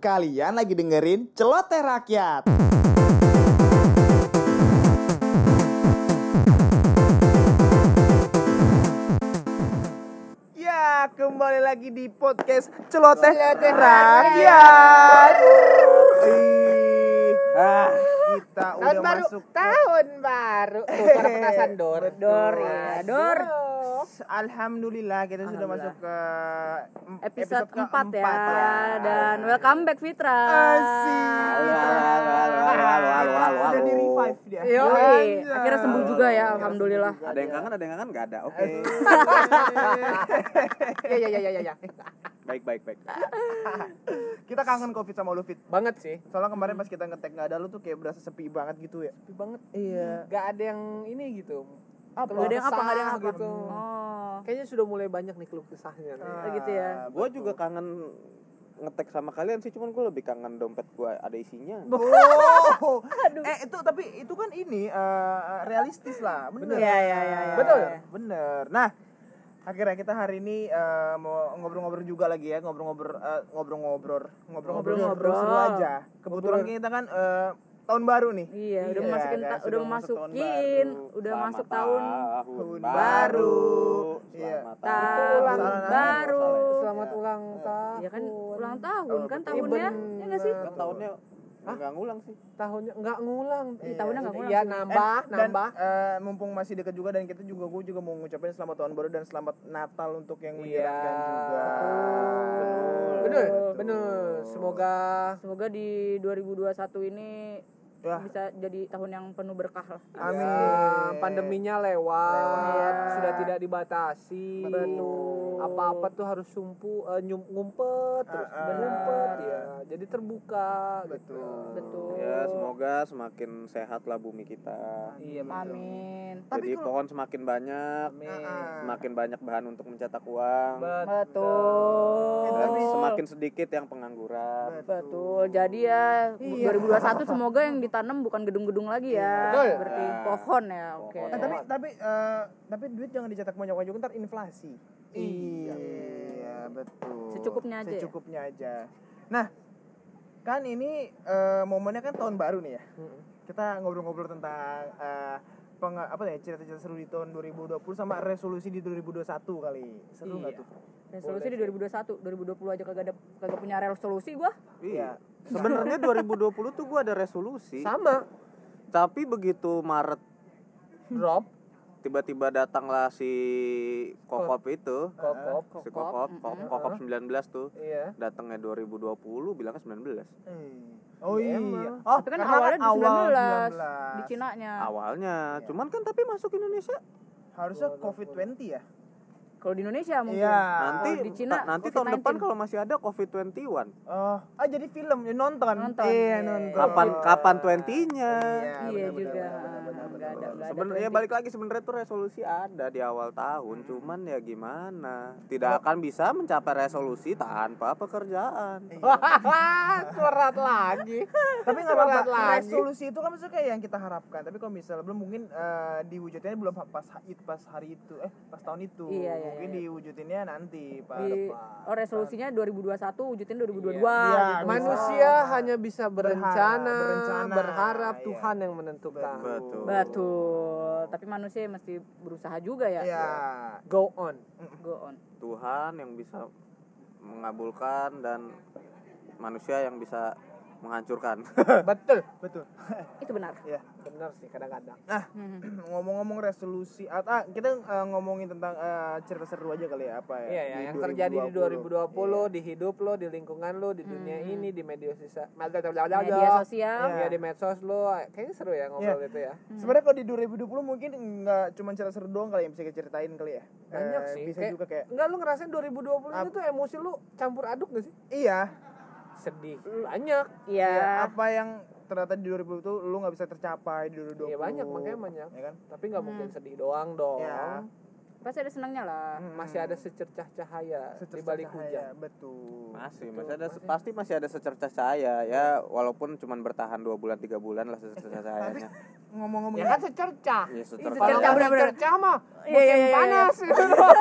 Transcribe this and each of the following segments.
Kalian lagi dengerin Celoteh Rakyat. Ya, kembali lagi di podcast Celoteh Rakyat. Ah, kita tahun udah baru. masuk tahun baru. Tuh pada petasan dor Dor, ya, Dor. Alhamdulillah kita sudah masuk ke em- episode, keempat keempat ya. Dan welcome back Fitra. Asik. Udah di revive dia. Akhirnya sembuh juga ya, alhamdulillah. Ada yang kangen, ada yang kangen nggak ada. Oke. ya ya ya ya ya, ya baik, baik, baik. Kita kangen covid sama lu fit. banget sih Soalnya kemarin pas kita ngetek nggak ada lu tuh kayak berasa sepi banget gitu ya. Sepi banget Iya. nggak ada yang ini gitu Apa? Nggak ada yang apa, nggak ada yang apa. gitu Oh, kayaknya sudah mulai banyak nih keluh kesahnya nih. Ah, gitu ya. Gue juga kangen ngetek sama kalian sih, cuman gue lebih kangen dompet gue ada isinya. Oh. Eh itu tapi itu kan ini eh, realistis lah, bener. Iya, iya, iya. Betul. Bener. Nah, akhirnya kita hari ini eh, mau ngobrol-ngobrol juga lagi ya, ngobrol-ngobrol eh, ngobrol-ngobrol, ngobrol-ngobrol Ngobrol-ngobrol. seru aja. Kebetulan kita kan tahun baru nih. Iya, udah Iya, masukin guys, ta- udah udah masuk tahun masukin, baru. udah Selamat masuk tahun tahun baru. Iya. Selamat tahun ulang tahun. baru. selamat ulang tahun Ya kan ulang tahun kan betul. tahunnya, ya nggak sih? Kan tahunnya nggak ngulang sih. tahunnya nggak ngulang Iya, tahunnya nggak ngulang ya sih. nambah Eh, dan, nambah eh, mumpung masih dekat juga dan kita juga gue juga mau ngucapin selamat tahun baru dan selamat Natal untuk yang Iya. menjalankan juga. bener Betul. bener semoga Semoga di 2021 ini Ya. bisa jadi tahun yang penuh berkah lah. Amin. ya, pandeminya lewat, Lewat. sudah tidak dibatasi Betul. apa-apa tuh harus sumpu eh, nyum- ngumpet terus Ah, ah. ngumpet ya jadi terbuka Betul. gitu. Betul. Ya semoga semakin sehat lah bumi kita. iya betul. Amin. Tapi Jadi kalau- pohon semakin banyak, Amin. Ah. semakin banyak bahan untuk mencetak uang. Betul. Dan semakin sedikit yang pengangguran. Betul. Jadi ya Iya. 2021 semoga yang ditanam bukan gedung-gedung lagi ya. Betul. Berarti Ya. pohon ya. Oke. Pohon. Eh, tapi tapi eh, tapi duit jangan dicetak banyak-banyak juga ntar inflasi. Iya. Iya, betul. Secukupnya aja ya? Secukupnya aja. Nah, kan ini eh, momennya kan tahun baru nih ya. Kita ngobrol-ngobrol tentang eh, peng, apa ya cerita-cerita seru di tahun 2020 sama resolusi di 2021 kali. Seru nggak Iya. tuh? Resolusi di 2021, 2020 aja kagak ada kagak punya resolusi gua. Iya. Sebenarnya 2020 tuh gua ada resolusi. sama Tapi begitu Maret drop tiba-tiba datanglah si Kokop itu, kokop si Kokop, Kok- Kokop 19 tuh. iya Datangnya 2020 bilangnya 19. Eh. Oh Ya, iya. emang. Oh, Tapi kan awalnya di awal 19, 19. Di Cina-nya. Awalnya, Iya. cuman kan tapi masuk Indonesia Harusnya COVID-20 ya? Kalau di Indonesia mungkin. Iya. nanti di Cina, nanti tahun COVID-19. depan kalau masih ada COVID-21. Oh, ah jadi film, ya nonton. Nonton. Iya, Iya. nonton. Kapan kapan 20-nya? Iya benar, juga. benar, benar, benar, benar, benar. Sebenarnya 20. balik lagi sebenarnya tuh resolusi ada di awal tahun, cuman ya gimana? Tidak akan bisa mencapai resolusi tanpa pekerjaan. berat lagi Tapi nggak Berat apa-apa. lagi. Resolusi itu kan maksudnya kayak yang kita harapkan. Tapi kalau misalnya belum mungkin eh, diwujudinnya belum pas hari pas hari itu, eh pas tahun itu. Iya, iya, mungkin iya. diwujudinnya nanti pas Di, oh resolusinya 2021 wujudin 2022 Iya, gitu. manusia hanya bisa berencana berencana, berharap iya. Tuhan yang menentukan Betul. Betul. Tapi manusia mesti berusaha juga ya. Iya. go on Go on. Tuhan yang bisa mengabulkan dan manusia yang bisa menghancurkan. betul Betul. Itu benar. Ya. benar sih kadang-kadang Hmm. Ngomong-ngomong resolusi ah, ah, kita eh, ngomongin tentang eh, cerita seru aja kali ya apa ya? iya ya di yang terjadi di 2020 Iya. di hidup lo di lingkungan lo di dunia Hmm. ini di media sosial Media sosial. Iya. ya di medsos lo kayaknya seru ya ngobrol itu ya Sebenarnya kalau di 2020 mungkin nggak cuma cerita seru doang kali yang bisa kita ceritain kali ya. banyak Eh, sih Bisa Kayak- juga kayak enggak lu ngerasain 2020 Ap- itu tuh emosi lu campur aduk gak sih iya. Sedih banyak Iya. Iya, apa yang ternyata di 2020 tuh lu nggak bisa tercapai di 2020. Iya banyak makanya banyak Ya kan? tapi nggak Hmm. mungkin sedih doang dong Ya. pasti ada senangnya lah Hmm. Masih ada secercah cahaya di Secercah balik cahaya, hujan. betul masih masih ada pasti masih ada secercah cahaya ya walaupun cuman bertahan dua bulan tiga bulan lah secercah cahayanya ngomong-ngomong Ya kan secercah. ya secercah Kalau secercah, nggak bener-bener. secercah mah Iya, iya, iya, iya. panas.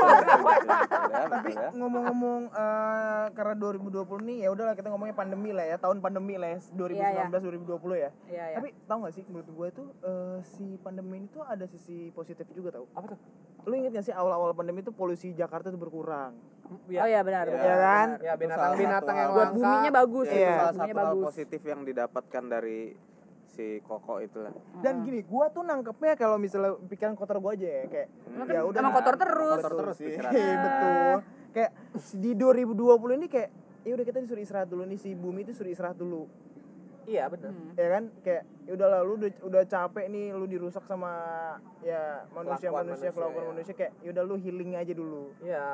tapi ngomong-ngomong eh, karena 2020 nih ya udahlah kita ngomongnya pandemi lah ya tahun pandemi lah ya 2019 2020 ya iya ya tapi tahu gak sih menurut gue tuh eh, si pandemi ini tuh ada sisi positif juga tau Apa tuh? lu inget gak sih awal-awal pandemi tuh polusi Jakarta tuh berkurang oh iya benar Ya. benar ya kan Ya Itu binatang-binatang salah yang buat buminya bagus Ya, Iya. itu salah buminya satu hal positif yang didapatkan dari si koko itulah dan gini gue tuh nangkepnya kalau misalnya pikiran kotor gue aja ya kayak Emang ya udah emang kotor terus. kotor terus sih pikiran betul kayak di 2020 ini kayak ya udah kita disuruh istirahat dulu nih si bumi itu suruh istirahat dulu Iya benar. Hmm. ya kan kayak ya udah lah lu udah, udah capek nih lu dirusak sama ya manusia Kelakuan manusia manusia, kelakuan ya. manusia kayak ya udah lu healing aja dulu Iya.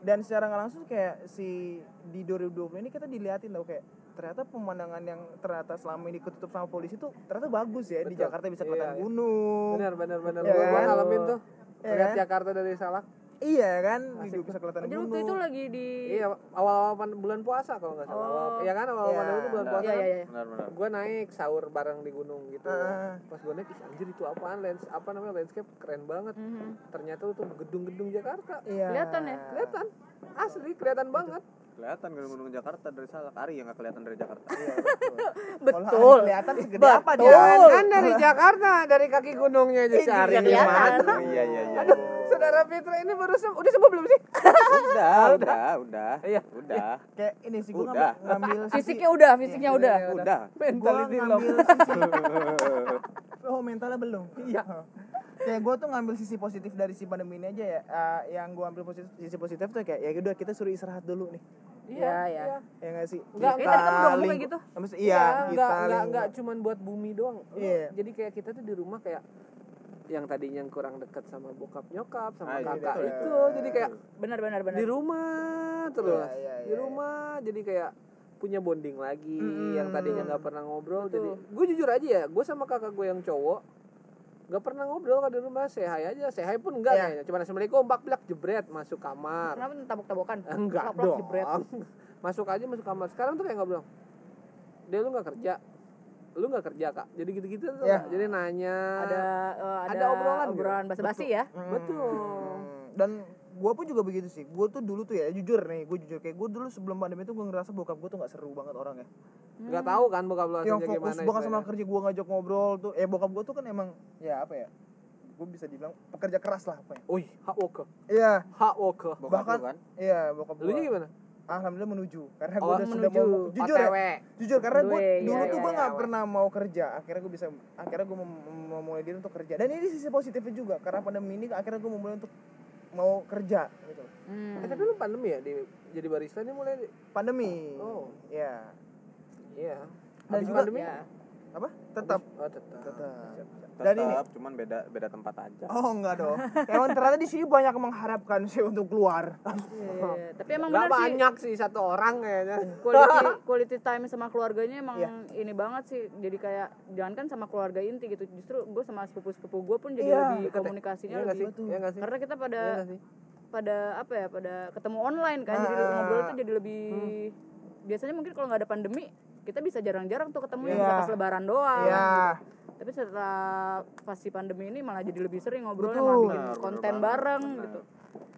dan secara nggak langsung kayak si di 2020 ini kita diliatin tau kayak ternyata pemandangan yang ternyata selama ini ketutup sama polisi tuh ternyata bagus ya di Betul. Jakarta bisa Iya, kelihatan iya. gunung Benar benar benar. Ya Gua, kan? ngalamin tuh. Ya Lihat kan? Jakarta dari Salak. iya kan Asik Hidup bisa kelihatan jadi gunung waktu itu lagi di Iya, awal-awal bulan puasa kalau nggak salah. Oh. Awal- Iya kan awal-awal Iya. pandemi itu bulan Benar. puasa. iya iya iya benar-benar Gue naik sahur bareng di gunung gitu. Ah. Pas gue naik, "Ih, anjir itu apaan? Lens apa namanya? Landscape keren banget. Mhm. Ternyata itu gedung-gedung Jakarta. iya Kelihatan ya? Kelihatan. Asli kelihatan banget. Kelihatan gunung-gunung Jakarta dari Salak Ari yang nggak kelihatan dari Jakarta Iya, betul. betul kelihatan segede apa dia Betul. Kan dari Jakarta, dari kaki gunungnya aja sehari Iya, kelihatan. gimana? iya iya iya Aduh, saudara Fitra ini baru sem- udah sembuh belum sih? udah udah udah Iya. udah kayak ini sih gue Udah. ngambil, fisiknya udah fisiknya udah udah lock. ngambil sisi oh mentalnya belum Iya. Kayak gue tuh ngambil sisi positif dari si pandemi ini aja ya Eh, yang gue ambil positif sisi positif tuh kayak ya udah kita suruh istirahat dulu nih Iya, iya. ya nggak sih Enggak, Kayaknya tadi kamu udah lingkup- gitu. Maksud- Iya, iya enggak kita enggak lingkup- enggak cuman buat bumi doang. Iya. Jadi kayak kita tuh di rumah kayak yang tadinya kurang dekat sama bokap nyokap sama Ah, iya, kakak betul. itu jadi kayak benar benar benar di rumah terus Iya, iya, di iya, rumah jadi kayak punya bonding lagi Mm-mm. yang tadinya nggak pernah ngobrol Betul. jadi gue jujur aja ya gue sama kakak gue yang cowok nggak pernah ngobrol kalau di rumah sehai aja. Sehai pun enggak Iya. kayaknya. Cuma assalamualaikum pak blak jebret masuk kamar. Kenapa tabok-tabokan? Enggak Plak-plak dong. jebret. masuk aja masuk kamar. Sekarang tuh kayak ngobrol. Dia lu nggak kerja. Lu nggak kerja kak. Jadi gitu-gitu tuh. Kak. jadi nanya. Ada eh, ada, Ada obrolan gitu. obrolan basa-basi ya. Hmm. betul. Dan gue pun juga begitu sih. Gue tuh dulu tuh ya jujur nih gue jujur kayak gue dulu sebelum pandemi tuh gue ngerasa bokap gue tuh nggak seru banget orangnya nggak tahu kan bokap lu yang fokus gimana banget sama istilahnya. kerja gue ngajak ngobrol tuh. Eh bokap gue tuh kan emang ya apa ya gue bisa dibilang pekerja keras lah apa ya. Wih, hak worker iya. Hak worker Bokap Bahkan- lu kan? iya bokap lu gue gimana? Alhamdulillah menuju karena gue Oh, udah sudah mau jujur ya OTW. jujur karena gue Due, dulu iya, tuh iya, gue nggak iya. pernah mau kerja. Akhirnya gue bisa akhirnya gue memulai diri untuk kerja. Dan ini sisi positifnya juga karena pandemi ini akhirnya gue memulai untuk mau kerja gitu. Hmm. Eh, tapi lu pandemi ya? Di jadi barista ini mulai di- pandemi. Oh. ya iya. Dan Habis juga- pandemi? ya. apa? Tetap? Oh tetap. Tetap. Tetap. Dan ini cuman beda beda tempat aja. Oh enggak dong. Emang ternyata di sini banyak mengharapkan sih untuk keluar. Iya, tapi emang benar sih. banyak sih satu orang kayaknya. Quality quality time sama keluarganya emang Iya. ini banget sih. Jadi kayak jangan kan sama keluarga inti gitu. Justru gue sama sepupu sepupu gue pun jadi Iya. lebih ya? komunikasinya Iya nggak lebih sih? Iya nggak sih? karena kita pada Iya sih? pada apa ya pada ketemu online kan. Jadi Ah. ngobrol tuh jadi lebih biasanya mungkin kalau nggak ada pandemi kita bisa jarang-jarang tuh ketemu Iya. bisa pas lebaran doang Iya. tapi setelah pasti pandemi ini malah jadi lebih sering ngobrolnya Betul. malah bikin benar konten banget, bareng benar. gitu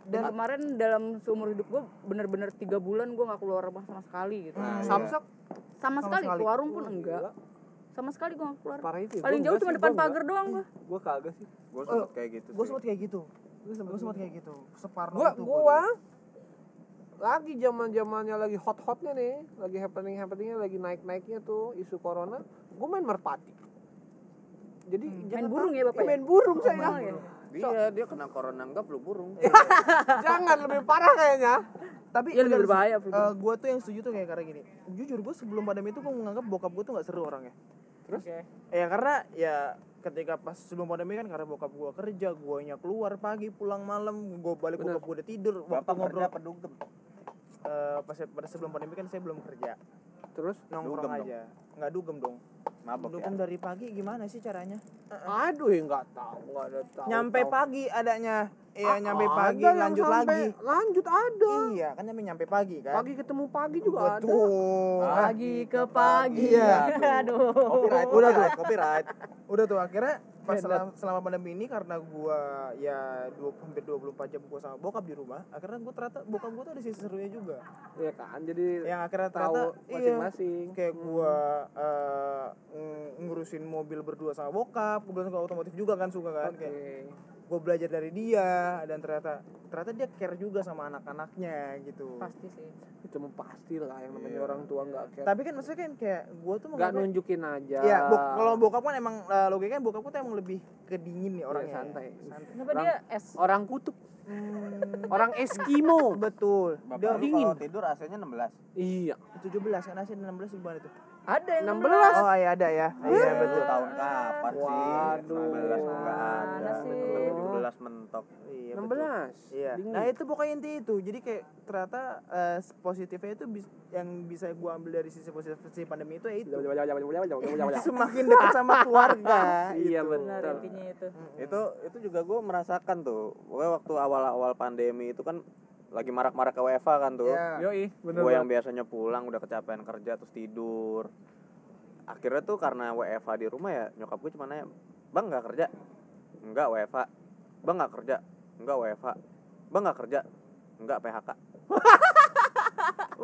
dan kemarin dalam seumur hidup gue bener-bener tiga bulan gue nggak keluar rumah sama sekali gitu Hmm, samsak sama, Sama sekali, sekali. ke warung pun enggak sama sekali gue nggak keluar parah itu ya. paling Gua jauh cuma depan pagar doang gue gua kagak sih gue sempet kayak gitu gue sih. sempat kayak gitu gue sempat kayak gitu separno gua itu gua lagi zaman zamannya lagi hot hotnya nih lagi happening happeningnya lagi naik naiknya tuh isu corona gua main merpati. Jadi main jangan burung ya bapak Iya, ya? main burung saya. Oh, ya. dia dia kena corona enggak flu burung. Jangan lebih parah kayaknya. Tapi Iya, lebih berbahaya, Bro. eh, gue tuh yang setuju tuh kayak karena gini. Jujur gue sebelum pandemi itu gue menganggap bokap gue tuh nggak seru orangnya. Terus? Ya karena ya ketika pas sebelum pandemi kan karena bokap gue kerja guanya keluar pagi pulang malam gue balik Bener. bokap gue udah tidur waktu bapak ngobrol. kerja pedugem eh, pas pada sebelum pandemi kan saya belum kerja. Terus? Nongkrong Dugem dong. aja. Nggak dugem dong. Mabok ya? Dugem dari pagi gimana sih caranya? Aduh ya nggak tahu nggak ada tahu nyampe tahu. pagi adanya iya nyampe Ada pagi lanjut sampai- lagi Lanjut ada. iya kan nyampe nyampe pagi kan Pagi ketemu pagi juga ada. betul Pagi ke pagi. Iya. Aduh. Copyright, udah tuh copyright, udah tuh akhirnya pas selama, selama pandemi ini karena gua ya dua, hampir 24 jam gua sama bokap di rumah akhirnya gua ternyata bokap gua tuh ada sisi serunya juga Iya kan. Jadi yang akhirnya tahu ternyata iya masing-masing. kayak gua eh, ng- ngurusin mobil berdua sama bokap kebetulan gua otomotif juga kan suka kan Oke. kayak gue belajar dari dia dan ternyata ternyata dia care juga sama anak-anaknya gitu Pasti sih. Itu mah pasti lah yang namanya Iya. orang tua nggak care. tapi kan maksudnya kan kayak gue tuh Nggak nunjukin aja. Iya, bok- kalau bokap kan emang uh, logikanya bokap tuh emang lebih kedingin nih Iya, orangnya. santai. Kenapa Orang- dia es? Orang kutub, Hmm, orang Eskimo. betul. Bapak Dia dingin. kalau tidur AC-nya 16. Iya. 17 kan asli 16 gimana tuh? Ada yang 16. Oh iya ada ya. Iya betul. tahun kapan sih? Waduh. 19 enggak ada. Sih? Betul, 17 mentok. Iya, 16. betul. Iya. Dingin. Nah, itu pokoknya inti itu. Jadi kayak ternyata eh, positifnya itu bis- yang bisa gua ambil dari sisi positif si pandemi itu ya itu. Semakin dekat sama keluarga. Iya itu. Benar intinya itu. Itu itu juga gue merasakan tuh. Pokoknya waktu awal-awal pandemi itu kan lagi marak-marak ke WFA kan tuh. Iya. Yoi, bener gue yang biasanya pulang udah kecapean kerja terus tidur. Akhirnya tuh karena WFA di rumah ya nyokap gue cuma nanya bang nggak kerja? Nggak WFA bang nggak kerja? Nggak WFA bang nggak kerja? Nggak PHK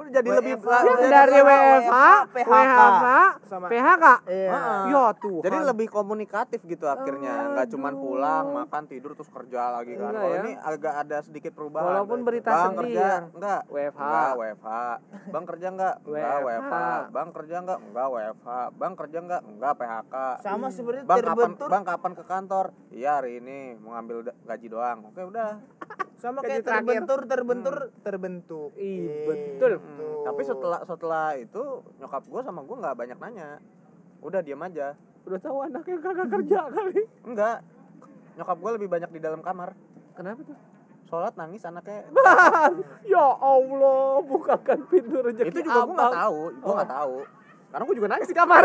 udah jadi lebih. Yang Jadi dari WFA, PHK. WFH, Sama PHK. Iya. Ya Tuhan. jadi lebih komunikatif gitu akhirnya nggak cuman Aduh. pulang makan tidur terus kerja lagi kan kalau ya. ini agak ada sedikit perubahan Walaupun berita bang sedih kerja ya. enggak WFH. enggak WFH bang kerja enggak enggak WFH. WFH bang kerja enggak enggak WFH bang kerja enggak enggak PHK sama sebenarnya bang kapan bang kapan ke kantor iya hari ini mau ngambil gaji doang oke udah sama kayak terbentur terbentur terbentuk. Ih, Iya, betul. Hmm, tapi setelah setelah itu nyokap gue sama gue nggak banyak nanya. Udah diam aja. Udah tahu anaknya kagak kerja kali. enggak. Nyokap gue lebih banyak di dalam kamar. Kenapa tuh? sholat nangis anaknya ya Allah, bukakan pintu rezeki itu juga gue nggak tahu. Gue nggak tahu. Karena gue juga nangis di kamar.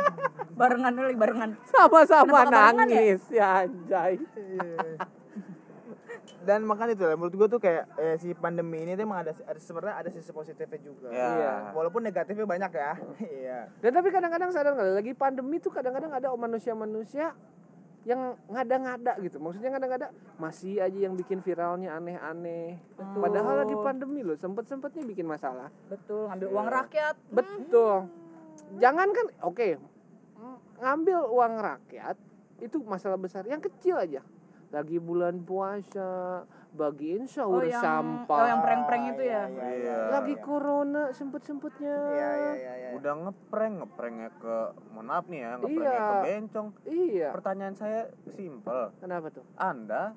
Barengan lagi barengan. Sama-sama ya? nangis ya anjay. Iya. dan makanya itu lah menurut gue tuh kayak eh, si pandemi ini tuh emang ada, ada sebenarnya ada sisi positifnya juga Ya. Iya. walaupun negatifnya banyak ya iya Dan tapi kadang-kadang sadar nggak lagi pandemi tuh kadang-kadang ada manusia-manusia yang ngada-ngada gitu. Maksudnya ngada-ngada masih aja yang bikin viralnya aneh-aneh. Betul. Padahal lagi pandemi loh, sempet-sempetnya bikin masalah. Betul, ngambil uang rakyat. Betul. Jangan kan, oke, m- ngambil uang rakyat itu masalah besar. Yang kecil aja. Lagi bulan puasa, bagiin Oh, sahur yang sampah. oh, yang prank-prank itu ya. iya, Iya. Lagi corona sempet-sempetnya. iya iya iya iya. udah ngeprank ngepranknya ke mohon maaf nih ya ngepranknya Iya. ke bencong Iya. pertanyaan saya simple Kenapa tuh? anda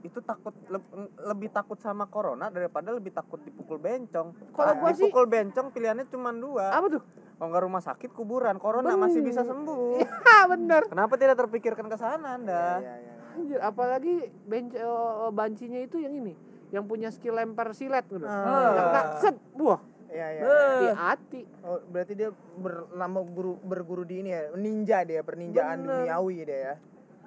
itu takut leb- lebih takut sama corona daripada lebih takut dipukul bencong. Kalau gua sih- dipukul bencong pilihannya cuma dua. Apa tuh? Kalau nggak rumah sakit kuburan, corona Ben- masih bisa sembuh. Ah bener. Kenapa tidak terpikirkan ke sana Anda? Iya, iya, iya. Anjir, apalagi bench eh, bancinya itu yang ini, yang punya skill lempar silet gitu. Ah. Yang kena set, buah, Iya, iya. hati-hati. Oh, berarti dia berlama guru berguru di ini ya, ninja dia, perninjaan Bener. duniawi dia ya.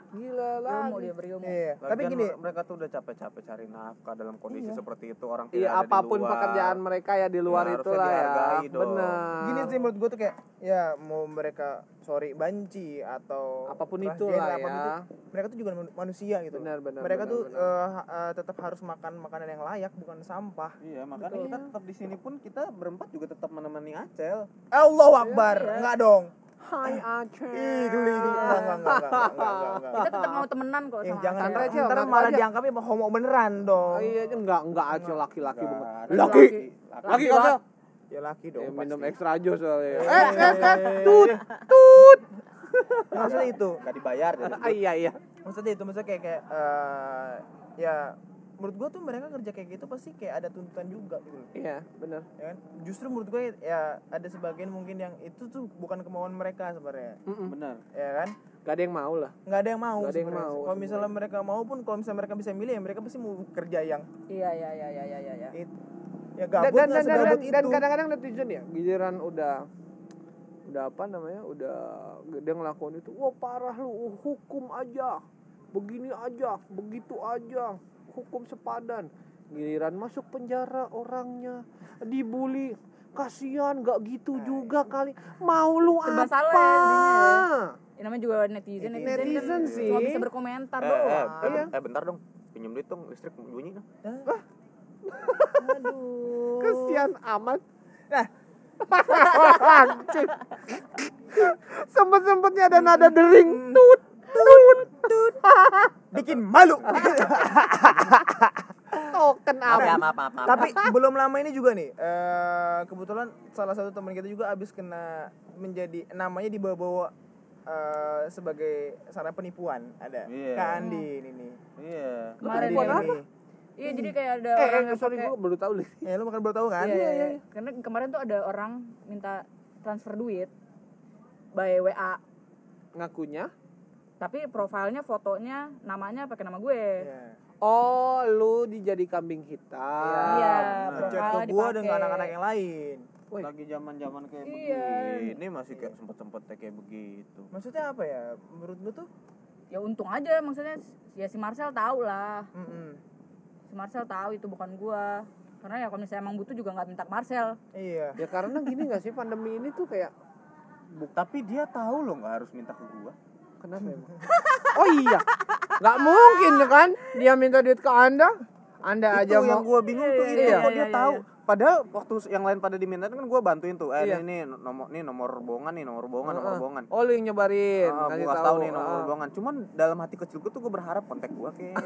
Gila lah. Ilmu dia berilmu. Iya, tapi Lagian gini, mer- mereka tuh udah capek-capek cari nafkah dalam kondisi Iya. seperti itu orang tidak Iya ada di apa pun luar. pekerjaan mereka ya di luar Ya, itu harusnya lah ya. dong. Benar. gini sih menurut gue tuh kayak ya mau mereka sorry banci atau Apa pun itu lah apa pun ya. itu, mereka tuh juga manu- manusia gitu. Benar, benar, mereka benar, tuh benar. ha- eh, tetap harus makan makanan yang layak bukan sampah. Iya, makanya Betul. kita tetap di sini pun kita berempat juga tetap menemani Acel. Allah Akbar, Iya. enggak dong. Hai Aceh. Ih, geli geli. Enggak, enggak, enggak, enggak, enggak, enggak, enggak. Kita tetap mau temenan kok Eh, jangan Acel. Aja, ntar malah aja. dianggapnya homo beneran dong. Oh, iya enggak enggak Aceh laki-laki banget. ada Laki. laki. Laki Aceh. Ya laki dong. Ya, pasti. minum extra jos soalnya. Eh, Eh, eh, eh, tut. Maksudnya itu. Enggak dibayar. Ah, iya iya. Maksudnya itu, maksudnya kayak kayak eh, ya menurut gua tuh mereka kerja kayak gitu pasti kayak ada tuntutan juga gitu. Iya, benar. ya kan justru menurut gue ya ada sebagian mungkin yang itu tuh bukan kemauan mereka sebenarnya Mm-mm. Benar. ya kan Gak ada yang mau lah. nggak ada yang mau Nggak ada yang mau kalau misalnya mereka mau pun kalau misalnya mereka bisa milih ya mereka pasti mau kerja yang Iya iya iya iya iya iya. itu ya Dan gabut dan, dan, dan, dan itu. kadang-kadang netizen ya giliran udah udah apa namanya udah dia ngelakuin itu wah parah lu hukum aja begini aja begitu aja hukum sepadan. Giliran masuk penjara orangnya dibully kasihan nggak gitu juga kali. Mau lu Serba apa? salah ya jadinya ya. Namanya juga netizen netizen, Netizen kan sih. cuma bisa berkomentar eh, doang. eh, eh, Iya. eh, bentar dong pinjam duit dong listrik bunyi dong aduh. Kasihan amat. Nah. Anjing. sempet-sempetnya ada nada dering. Tut tut. Tut bikin malu. Token maaf ya apa maaf maaf, maaf. tapi belum lama ini juga nih eh, kebetulan salah satu teman kita juga abis kena menjadi namanya dibawa-bawa eh, sebagai sarana penipuan. Ada. Iya. Kak Andin ini. Iya. Kemarin Andin Penipuan ini. Iya jadi kayak ada eh, orang eh yang sorry pakai- gue baru tahu nih ya lu makan baru tahu kan Iya, iya, iya. Karena kemarin tuh ada orang minta transfer duit by WA, ngakunya tapi profilnya fotonya namanya pakai nama gue. Iya. oh lu dijadi kambing hitam Iya, Ngechat ke profilnya gua dipakai. dengan anak-anak yang lain Woi. lagi zaman zaman kayak Iya. begini masih kayak sempet sempetnya kayak begitu maksudnya apa ya menurut lu tuh Ya untung aja maksudnya ya si Marcel tahu lah. mm-mm. Si Marcel tahu itu bukan gua. Karena ya kalau misalnya emang butuh juga nggak minta ke Marcel. iya ya karena gini gak sih pandemi ini tuh kayak tapi dia tahu loh nggak harus minta ke gua kenapa emang oh iya nggak mungkin kan dia minta duit ke anda anda itu aja yang mau gua bingung tuh Iya, itu iya, kok iya, dia iya, tahu iya. Padahal waktu yang lain pada dimintain kan gua bantuin tuh eh Iya. ini nih nomor nih nomor bohongan nih nomor bohongan nomor Heeh. bohongan oh lu yang nyebarin Ah, kasih tahu. nih nomor bohongan cuman dalam hati kecil gua tuh gua berharap kontak gua ke.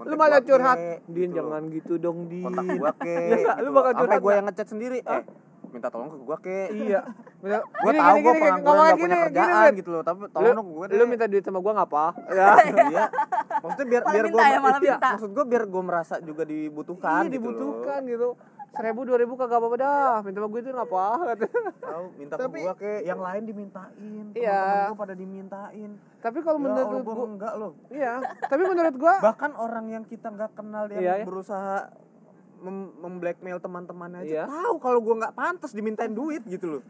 Lu malah curhat. din jangan gitu dong din. Kontak gua ke Iya, lu bakal sampai curhat gua nggak? yang ngechat sendiri eh minta tolong ke gua ke. Iya. Tahu gini, gua gini, pengangguran gak punya gini, kerjaan gini, gitu loh tapi tolong dong gue lu minta duit sama gua nggak apa? Ya. Iya. Maksudnya biar Malah biar gua ya, iya, maksud gua biar gua merasa juga dibutuhkan iya gitu dibutuhkan gitu seribu dua ribu kagak apa-apa dah. Minta sama gue itu nggak apa tahu minta ke Tapi- gua ke. Yang lain dimintain. Iya. teman-teman gua pada dimintain. Tapi kalau ya menurut gua gua enggak loh. Iya. Tapi menurut gua bahkan orang yang kita nggak kenal yang Iya, iya. berusaha mem- memblackmail teman-temannya aja Iya. tahu kalau gua nggak pantas dimintain duit gitu loh.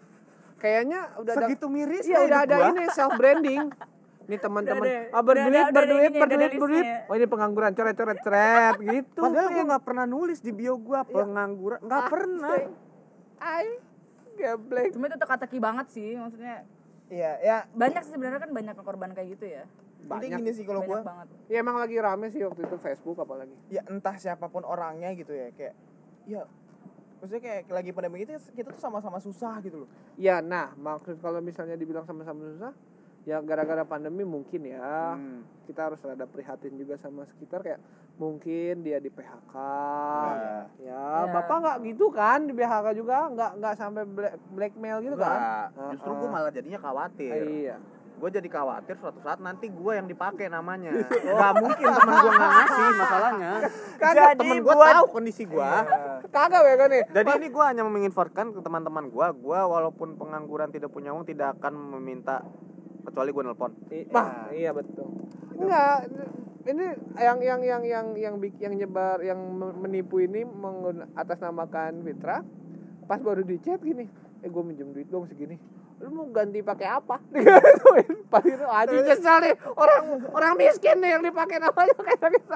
Kayaknya udah ada segitu miris iya udah ada ini self branding ini teman-teman. ah, berduit berduit berduit berduit. oh ini pengangguran coret coret coret gitu. Padahal gua nggak pernah nulis di bio gua Iya. pengangguran. Nggak Ah, pernah. ay geblek. Cuma itu teka-teki banget sih maksudnya. iya ya. Banyak sih sebenarnya kan banyak korban kayak gitu ya. banyak. gini sih kalau banget. ya emang lagi rame sih waktu itu Facebook apalagi. Ya entah siapa pun orangnya gitu ya kayak ya maksudnya kayak lagi pandemi itu kita tuh sama-sama susah gitu loh. Ya nah maksud kalau misalnya dibilang sama-sama susah ya gara-gara pandemi mungkin ya Hmm. kita harus rada prihatin juga sama sekitar kayak mungkin dia di PHK Iya. ya Iya. bapak nggak gitu kan di PHK juga nggak nggak sampai black- blackmail gitu kan Enggak, justru Heeh. gue malah jadinya khawatir. iya Gue jadi khawatir suatu saat nanti gue yang dipakai namanya. Gak mungkin temen gue nggak ngasih masalahnya. Kagak, Jadi temen gue buat- tahu kondisi gue. Iya. kagak ya kan nih Jadi ini gue hanya menginformasikan ke teman-teman gue, gue walaupun pengangguran tidak punya uang tidak akan meminta kecuali gue nelpon. I- Bah, iya betul. Enggak, ini yang yang yang yang yang yang nyebar yang me- menipu ini atas namakan Fitra. Pas baru di chat gini, eh gue minjem duit dong segini. Lu mau ganti pakai apa? Digituin. Pas itu aja nyesel nih orang orang miskin nih yang dipakai namanya kayak gitu.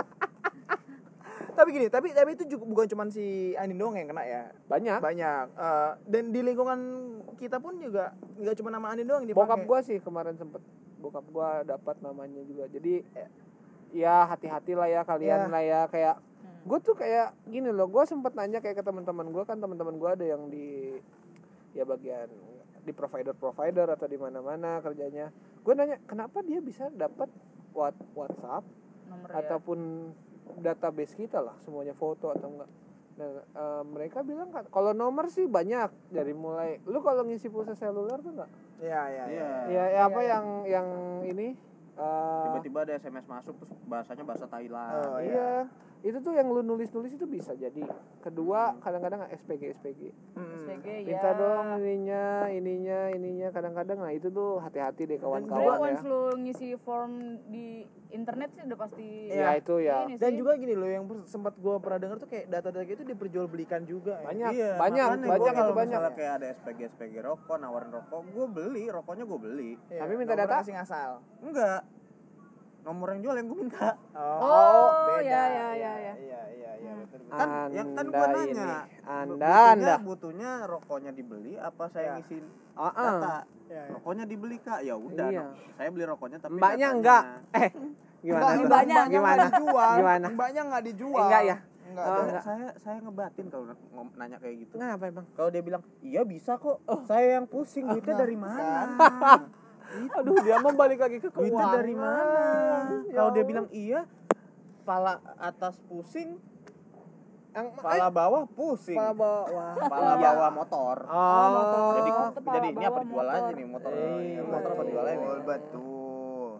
Tapi gini tapi tapi itu juga bukan cuma si Andin doang yang kena ya Banyak. banyak Eh, dan di lingkungan kita pun juga nggak cuma nama Andin doang yang dipakai Bokap gua sih kemarin sempet bokap gua dapat namanya juga. Jadi eh, ya hati-hati lah ya Ya. kalian lah ya kayak Hmm. gue tuh kayak gini loh gue sempet nanya kayak ke teman-teman gue kan teman-teman gue ada yang di ya bagian di provider provider atau di mana-mana kerjanya gue nanya kenapa dia bisa dapat what WhatsApp Nomor ya. Database kita lah semuanya foto atau enggak. Nah eh, mereka bilang kan kalau nomor sih banyak dari mulai lu kalau ngisi pulsa seluler tuh enggak? Ya ya ya ya, ya apa Iya, iya. yang yang ini eh, Tiba-tiba ada SMS masuk terus bahasanya bahasa Thailand. Oh, iya itu tuh yang lu nulis-nulis itu bisa jadi kedua kadang-kadang SPG SPG Hmm. SPG ya. minta dong ininya ininya ininya kadang-kadang nah itu tuh hati-hati deh kawan-kawan ya once lu ngisi form di internet sih udah pasti ya itu ya ini dan sih. juga gini loh yang sempat gue pernah dengar tuh kayak data-data itu diperjualbelikan juga ya. banyak Iya, banyak makanya banyak gua itu kalau banyak misalnya kayak ada SPG SPG rokok nawarin rokok gue beli rokoknya gue beli Iya, Tapi minta data? kasih ngasal enggak nomor yang jual yang gue minta Oh, beda. ya, ya, ya, ya. Iya, iya, iya, betul, betul. kan yang kan gue nanya Anda, butuhnya, Anda. butuhnya rokoknya dibeli apa saya Ya. ngisiin Ah, ah. data Iya, iya. rokoknya dibeli kak ya udah Iya. dong. saya beli rokoknya tapi Mbaknya datanya- enggak. Eh, gimana? Enggak, mbaknya, Gimana? dijual. Gimana? Mbaknya nggak dijual. Enggak ya? Enggak. Oh, enggak. saya saya ngebatin kalau nanya kayak gitu Kenapa emang? kalau dia bilang iya bisa kok saya yang pusing duitnya dari mana Aduh, dia mau balik lagi ke duitnya keuangan. dari mana Ya kalau dia bilang iya pala atas pusing Yang pala bawah pusing Pala bawah. pala Iya. bawah motor Oh, motor. jadi jadi ini apa dijual motor. aja nih motor Iya. ini motor apa dijual aja Betul.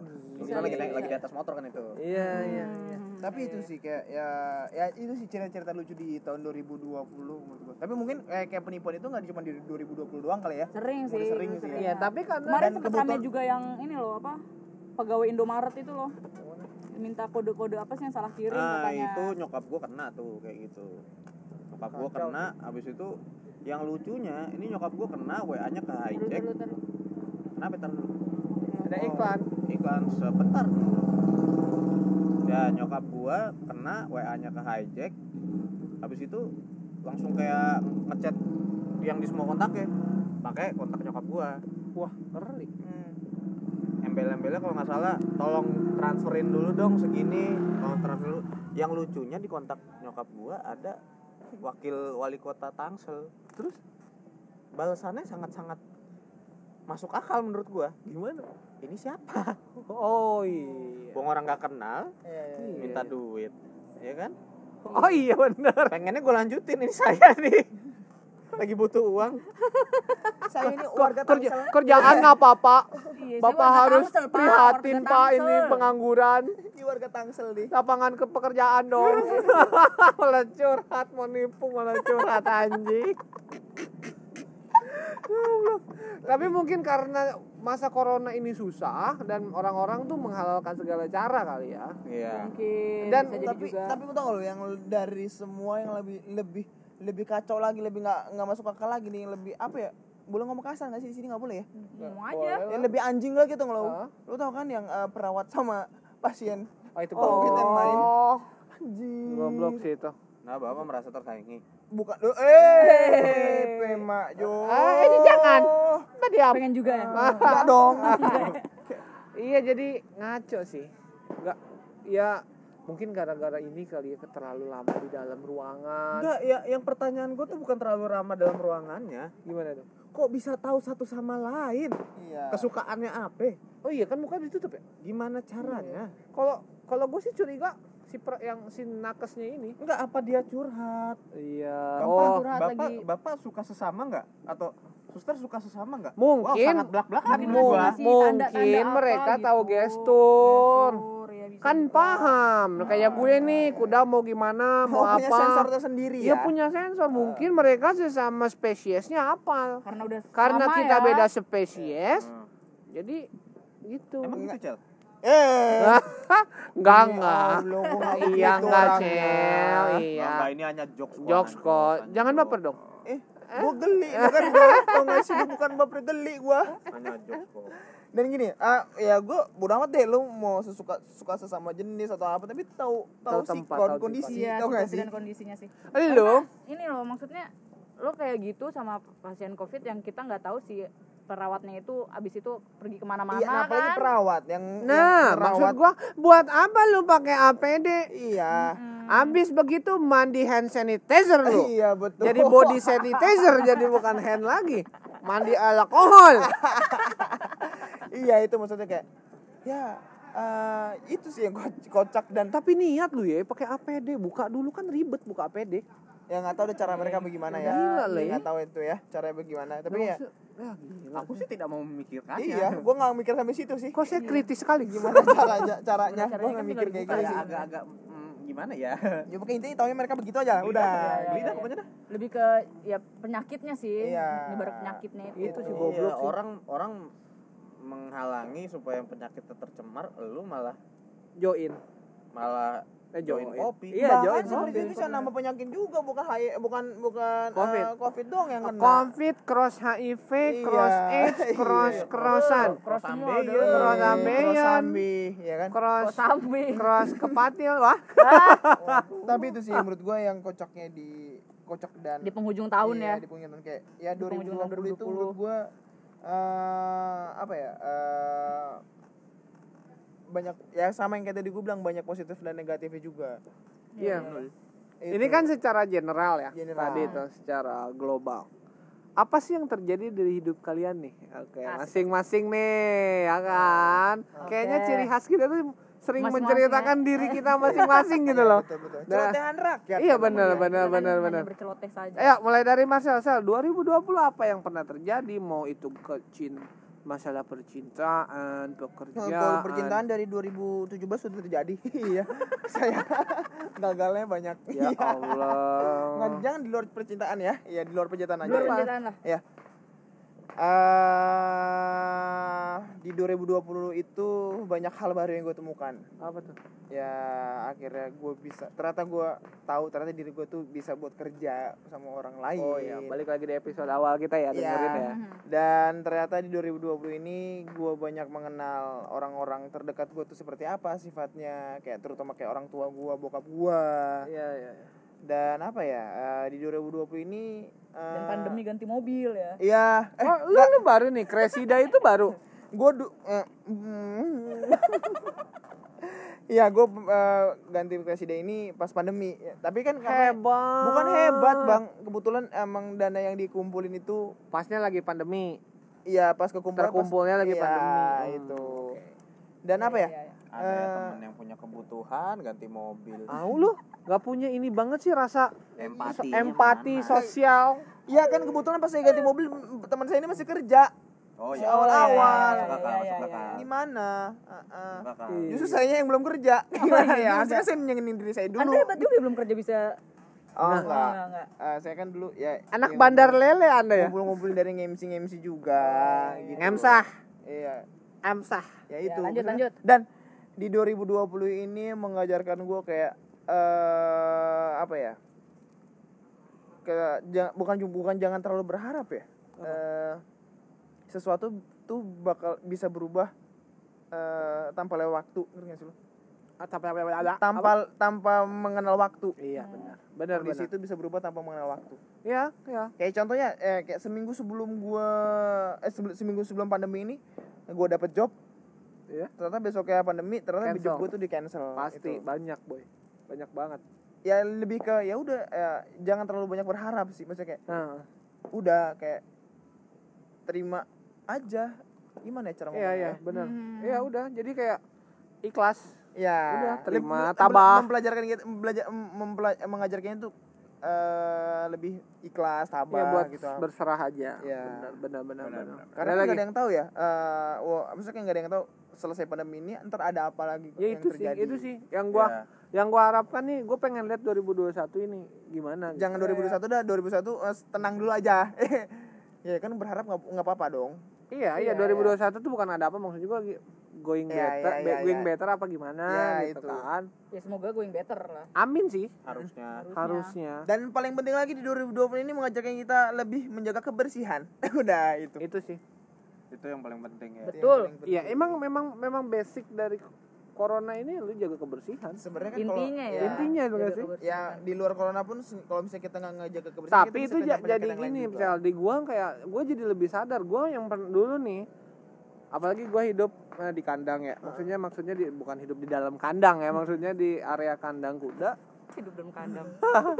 Kita lagi naik lagi di atas motor kan itu Iya, iya, iya. Tapi itu sih kayak ya ya itu sih cerita-cerita lucu di tahun 2020 menurut gua. Tapi mungkin kayak, kayak penipuan itu nggak cuma di 2020 doang kali ya. Sering Udah sih. sering sih ya. Iya, tapi karena Kemarin sempat kebetulan- rame juga yang ini loh apa? Pegawai Indomaret itu loh. Minta kode-kode apa sih yang salah kirim ah katanya. itu nyokap gua kena tuh kayak gitu nyokap gua Kacau kena habis itu yang lucunya ini nyokap gua kena wa nya ke hijack kenapa tar dulu ada iklan. iklan sebentar ya nyokap gua kena wa nya ke hijack. Habis itu langsung kayak ngechat yang di semua kontaknya pakai kontak nyokap gua. Wah, ngeri. embel-embelnya kalau nggak salah tolong transferin dulu dong segini. Tolong transfer dulu. Yang lucunya di kontak nyokap gua ada wakil wali kota Tangsel. Terus balasannya sangat-sangat masuk akal menurut gua Gimana? ini siapa Oh iya. Bong orang nggak kenal Iya, iya, iya. minta duit ya kan Oh iya benar. pengennya gue lanjutin ini saya nih lagi butuh uang Saya ini warga Kerja, Tangsel. kerjaan apa pak? Iya, Bapak harus Tangsel, Pak. prihatin pak Tangsel. ini pengangguran. Ini warga Tangsel nih. Lapangan ke pekerjaan dong. malah curhat mau nipu malah curhat anjing. Goblok. Tapi mungkin karena masa corona ini susah dan orang-orang tuh menghalalkan segala cara kali ya. iya Mungkin Dan- bisa jadi tapi juga. tapi tau gak lo yang dari semua yang lebih lebih lebih kacau lagi lebih nggak nggak masuk akal lagi nih yang lebih apa ya boleh ngomong kasar nggak sih di sini nggak boleh ya Ngomong aja. yang lebih anjing lagi tuh lo Hah? lo tau kan yang eh, perawat sama pasien Oh itu Oh, goblok. kita main. Oh, anjing Goblok sih itu. Nah bapak merasa tersaingi bukan eh pemak jo Ah, ini jangan. Tadi apa? pengen juga ya. Enggak dong Iya jadi ngaco sih. Enggak ya mungkin gara-gara ini kali ya terlalu lama di dalam ruangan. enggak ya yang pertanyaan gue tuh bukan terlalu ramah dalam ruangannya Gimana tuh? kok bisa tahu satu sama lain iya kesukaannya apa Oh iya kan muka ditutup ya? gimana caranya Kalau kalau gue sih curiga si per, yang si nakesnya ini. enggak apa dia curhat Iya. bapak Oh, curhat bapak lagi. bapak suka sesama nggak atau suster suka sesama nggak mungkin wow, sangat belak belakan Mungkin gua mungkin tanda-tanda apa mereka gitu. tahu gestur. Gestur, ya bisa Kan juga. paham. Kayak gue nih kuda mau gimana, mau oh, punya apa. sensor tersendiri Ya ya punya sensor. Mungkin mereka sesama spesiesnya apa? Karena udah Karena sama kita ya. beda spesies, Hmm. jadi gitu. emang gitu cel eh Enggak Demi enggak. Nggak Iya enggak cel. Iya. Enggak, ini hanya jokes Jokes kok. Jangan baper dong. eh gua geli bukan gua tau gak sih bukan baper geli gua hanya jokes kok dan gini ah ya gue bodo amat deh lu mau sesuka suka sesama jenis atau apa tapi tahu tahu Tahu sih tempat, kon- tahu kondisi Iya, tau gak sih kondisinya sih. Lu Ini loh maksudnya lo kayak gitu sama pasien covid yang kita nggak tahu si perawatnya itu abis itu pergi ke mana-mana iya nah, apalagi kan perawat yang Nah, yang maksud perawat gua buat apa lu pakai APD? iya Abis begitu mandi hand sanitizer lu. iya betul Jadi body sanitizer jadi bukan hand lagi. Mandi alkohol. iya itu maksudnya kayak ya eh, itu sih yang ko- kocak dan Tapi niat lu ya pakai APD, buka dulu kan ribet buka APD. Ya nggak tahu deh cara mereka bagaimana ya. ya. nggak tahu itu ya caranya bagaimana. Tapi ya Ya, gila. aku sih. tidak mau memikirkannya iya gue nggak mikir sampai situ sih. Kok saya kritis sekali? Gimana? Caranya caranya. Gue Caranya nggak kan mikir kayak gitu ya. sih. agak-agak mm, gimana ya? Ya pokoknya intinya taunya mereka begitu aja udah. beli dah pokoknya dah. lebih ke ya penyakitnya sih. Iya. nyebar penyakitnya. Itu Itu sih Iya, goblok Iya, sih. orang orang menghalangi supaya penyakit tercemar lu malah Join. malah Eh, Join kopi. Iya, Bahkan join kopi. itu bisa nambah penyakit juga bukan HIV, bukan bukan Covid. eh, covid dong yang kena Covid, cross HIV, cross Iya. AIDS, cross Iya. crossan, Cross ada. Cross cross sambi, ya kan cross Sambi. cross kepatil wah. tapi itu sih menurut gua yang kocaknya di kocak dan Di penghujung tahun iya, ya. di penghujung tahun kayak ya Di penghujung 2020 itu 2020. menurut gua eh apa ya eh banyak ya sama yang kayak tadi gue bilang banyak positif dan negatifnya juga Iya. Itu. Ini kan secara general ya. General. Tadi itu secara global. Apa sih yang terjadi dari hidup kalian nih? Oke, Asik. masing-masing nih, ya kan? Kayaknya ciri khas kita tuh sering Masing-masing menceritakan diri kita masing-masing gitu loh. betul betul Nah, celotehan rakyat Iya benar benar benar benar. berceloteh saja. Ayo mulai dari Marcel. Sel, 2020 apa yang pernah terjadi? Mau itu kecin masalah percintaan, Kalau pekerjaan. percintaan dari 2017 sudah terjadi. Iya. Saya gagalnya banyak. Ya Iya. Allah. Nggak, jangan di luar percintaan ya. Iya, di luar percintaan aja. Luar ya. percintaan lah. Ya. Eh di 2020 itu banyak hal baru yang gue temukan. Apa tuh? Ya akhirnya gue bisa. Ternyata gue tahu ternyata diri gue tuh bisa buat kerja sama orang lain. Oh iya, balik lagi di episode awal kita ya, Iya. dengerin ya. Dan ternyata di 2020 ini gue banyak mengenal orang-orang terdekat gue tuh seperti apa sifatnya, kayak terutama kayak orang tua gue, bokap gue. Iya, iya. iya. Dan apa ya eh, di 2020 ini eh, Dan pandemi ganti mobil ya. Iya, eh Oh, lu, lu baru nih, Kresida itu baru. gue du eh, mm. Iya, gue eh, ganti presiden ini pas pandemi. Ya, Tapi kan karena- Hebat. bukan hebat, Bang. Kebetulan emang dana yang dikumpulin itu Pasnya lagi pandemi. iya pas kekumpulan pas- Terkumpulnya lagi iya, pandemi. Hmm, itu. Dan apa ya? Iya, ada ya Eh. temen yang punya kebutuhan ganti mobil Au lu, gak punya ini banget sih rasa empati empati sosial. Iya kan kebetulan pas saya ganti mobil m- teman saya ini masih kerja. oh iya awal-awal. Akal, Iya, masuk iya, akal. Gimana? Heeh. Masuk akal. Iya. Justru saya yang belum kerja. Gimana ya? Harusnya saya nyenengin diri saya dulu. Anda hebat juga belum kerja bisa. Oh, Nah. enggak. Enggak, enggak. Eh, saya kan dulu ya Anak bandar lele Anda ya? ngumpul-ngumpul dari ngemsi-ngemsi juga gitu. Emsah, Iya, emsah. ya Ya, itu. lanjut, Maksudnya- lanjut. Dan di 2020 ini mengajarkan gue kayak eh apa ya? Kayak ja- bukan bukan jangan terlalu berharap ya. Eh sesuatu tuh bakal bisa berubah eh tanpa lewat waktu, ngerti nggak sih lu? Ah, Tanpa ada. Tanpa tanpa mengenal waktu. Iya, benar. Benar, Kondisi benar. itu bisa berubah tanpa mengenal waktu. Iya, iya. Kayak contohnya eh, kayak seminggu sebelum gua eh sebelum, seminggu sebelum pandemi ini gua dapet job. Iya. Ternyata besoknya pandemi, ternyata Cancel. job gua tuh di cancel. Pasti banyak, Boy. Banyak banget. Ya lebih ke ya udah eh, jangan terlalu banyak berharap sih. Maksudnya kayak Nah, udah kayak terima aja. Gimana ya cara iya, ngomongnya iya, ya? benar. Hmm. Iya, udah. Jadi kayak ikhlas. Ya, Udah, terima, tabah. Mempelajarkan belajar mempela- mengajarkannya tuh eh, lebih ikhlas, tabah Iya, buat gitu. berserah aja. Iya. Benar, benar, benar, Benar, benar. Karena kan nggak ada yang tahu ya. Eh, wah, maksudnya nggak ada yang tahu selesai pandemi ini ntar ada apa lagi Ya yang itu sih, terjadi. itu sih yang gua Ya. Yang gua harapkan nih, gua pengen lihat 2021 ini gimana. gitu. Jangan 2021 dah, 2021 eh, tenang dulu aja. ya kan berharap nggak nggak apa-apa dong. Iya, iya, Iya, 2021 tuh bukan ada apa maksudnya gua lagi going Iya, better, iya, be- iya, going iya. better apa gimana Iya, gitu itu. kan. Ya semoga going better lah. Amin sih, harusnya harusnya. Dan paling penting lagi di 2020 ini mengajarkan kita lebih menjaga kebersihan. Udah itu. Itu sih. itu yang paling penting ya Betul. Iya, emang memang memang basic dari corona ini lu jaga kebersihan. sebenarnya kan Intinya kalau, ya. Intinya itu sih? ya di luar corona pun kalau misalnya kita nggak ngejaga kebersihan Tapi itu ja- jadi gini, misal di gua kayak gua jadi lebih sadar gua yang dulu nih apalagi gua hidup eh, di kandang ya. Maksudnya maksudnya di bukan hidup di dalam kandang ya, maksudnya di area kandang kuda. hidup dalam kandang.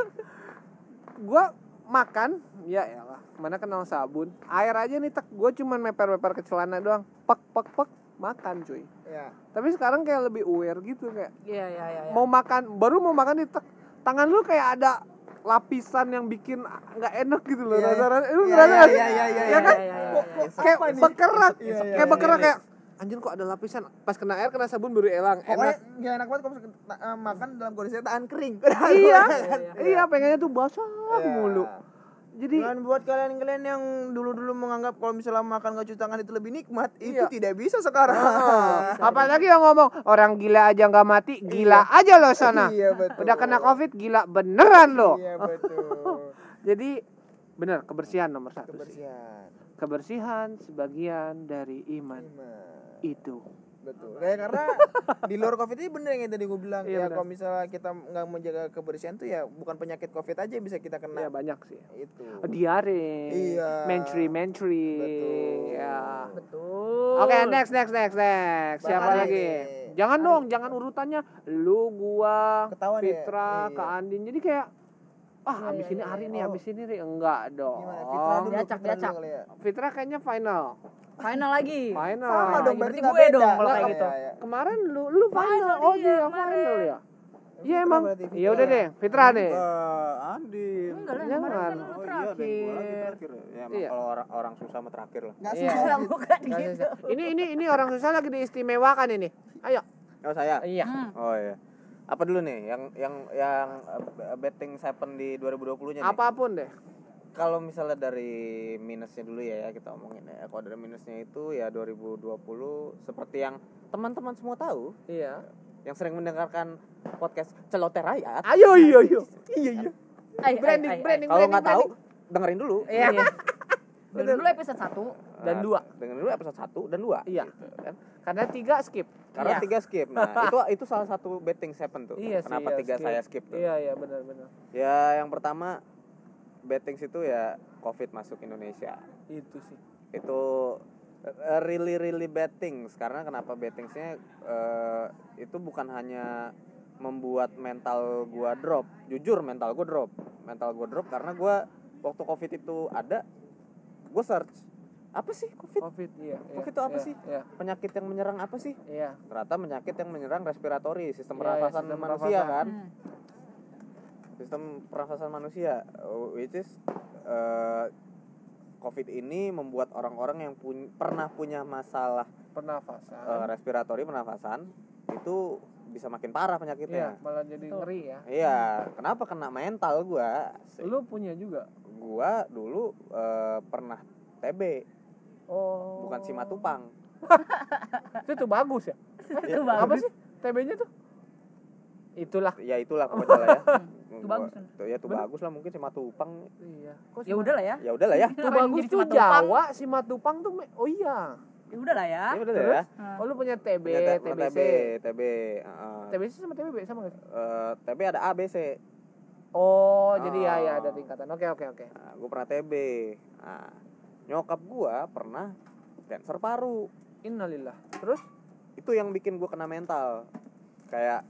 Gua makan ya elah, mana kenal sabun. Air aja nih tek gua cuman meper-meper ke celana doang. Pek pek pek makan cuy. ya Tapi sekarang kayak lebih aware gitu kayak Iya, iya, iya. iya. mau makan baru mau makan di tangan lu kayak ada lapisan yang bikin nggak enak gitu loh iya. rasa-rasa lu Iya, ngerasa iya, sih? iya, iya, iya, Ya kan iya, iya, kayak bekerak kayak bekerak kayak anjir kok ada lapisan pas kena air kena sabun baru hilang Pokoknya enak nggak enak banget kalau misalkan, eh, makan dalam kondisi tangan kering. iya iya. iya pengennya tuh basah Iya. mulu Jadi Dan buat kalian-kalian yang dulu-dulu menganggap kalau misalnya makan gak cuci tangan itu lebih nikmat, itu Iya. tidak bisa sekarang. Ah, apalagi yang ngomong orang gila aja nggak mati, gila aja lo sana. Iya betul. Udah kena covid gila beneran lo. Iya betul. Jadi bener kebersihan nomor satu sih. Kebersihan. Kebersihan sebagian dari iman Iman. itu. Betul. Kayak karena di luar covid ini bener yang tadi gue bilang Iya, ya kalau misalnya kita nggak menjaga kebersihan tuh ya bukan penyakit covid aja yang bisa kita Ya kena. banyak sih. Itu. Diare. Iya. Mentry mentry. Betul. Ya. Betul. Oke, next next next next. Siapa Bang lagi? Ari. Jangan dong, jangan urutannya lu gua Ketahuan ya? Fitra, Iya. Kak Andin. Jadi kayak ah Iya, abis iya, ini iya, Ari iya. nih, Oh. abis ini nih enggak dong. Gimana? Fitra dulu, Diacak, Fitra diacak. dulu ya. Fitra kayaknya final. Final lagi. Final. Sama dong, berarti gue beda. dong kalau Lah, kayak iya, gitu. iya. Kemarin lu lu final. Final Oh dia, dia kemarin. final ya. Iya Fitra emang. berarti, Fitra. Ya udah deh, Fitra deh. Enggak, Andin. Enggak lah, Jangan. kemarin kan lu Oh iya, gua lagi terakhir. Ya, emang Iya. kalau orang orang susah mah terakhir lah. Nggak Iya. susah. Enggak, bukan Nggak gitu. susah. Ini ini ini orang susah lagi diistimewakan ini. Ayo. Oh saya. Iya. Hmm. Oh iya. Apa dulu nih yang yang yang uh, betting seven di 2020-nya nih? Apa pun deh. Kalau misalnya dari minusnya dulu ya, ya kita omongin ya. Kalau dari minusnya itu ya 2020 seperti yang teman-teman semua tahu, Iya. yang sering mendengarkan podcast Celoteh Rakyat. Ayo iya iya. Iya iya. Ay, ay, Branding ay, ay. branding Kalau branding, nggak tahu, branding. dengerin dulu. Iya. Dulu dulu episode 1 Dan Nah, dua. Dengerin dulu episode 1 dan 2. Iya. Karena tiga skip. Karena Iya. tiga skip. Nah, itu itu salah satu betting seven tuh. Iya sih. Kenapa iya, tiga skip. saya skip tuh? Iya iya benar benar. Ya, yang pertama betting itu ya Covid masuk Indonesia. Itu sih. Itu uh, really really bad things karena kenapa bad thingsnya uh, itu bukan hanya membuat mental gua drop jujur mental gua drop mental gua drop karena gua waktu covid itu ada gua search apa sih covid Covid iya. iya, Covid itu apa iya, sih? Iya. penyakit yang menyerang apa sih Iya. ternyata penyakit yang menyerang respiratori sistem Iya, iya, pernafasan sistem manusia pernafasan. kan Hmm. Sistem pernafasan manusia which is uh, covid ini membuat orang-orang yang pun- pernah punya masalah Pernafasan. uh, respiratori pernafasan itu bisa makin parah Iya, penyakitnya malah jadi Betul. ngeri ya. iya kenapa kena mental gua Asik. Lu punya juga. gua dulu uh, pernah TB Oh. bukan simatupang Itu tuh bagus ya. Itu Ya, Apa bagus. sih? TB-nya tuh? Itulah. ya itulah pokoknya lah ya Itu bagus, kan? Tuh, ya tuh bagus lah mungkin simatupang Iya. Kok Ya udah lah ya. ya udahlah ya Itu bagus tuh? Jawa, si Matupang tuh me- oh iya. Ya udah lah ya. ya udah ya Nah. Oh lu punya TB, Punya TBC. TB TB uh, TBC sama TBB sama gak sih? eh, TB ada A B C Oh, jadi ya ya ada tingkatan. Oke oke oke. nah, gue pernah TB nah, nyokap gua pernah cancer paru Innalillah. Terus? itu yang bikin gua kena mental kayak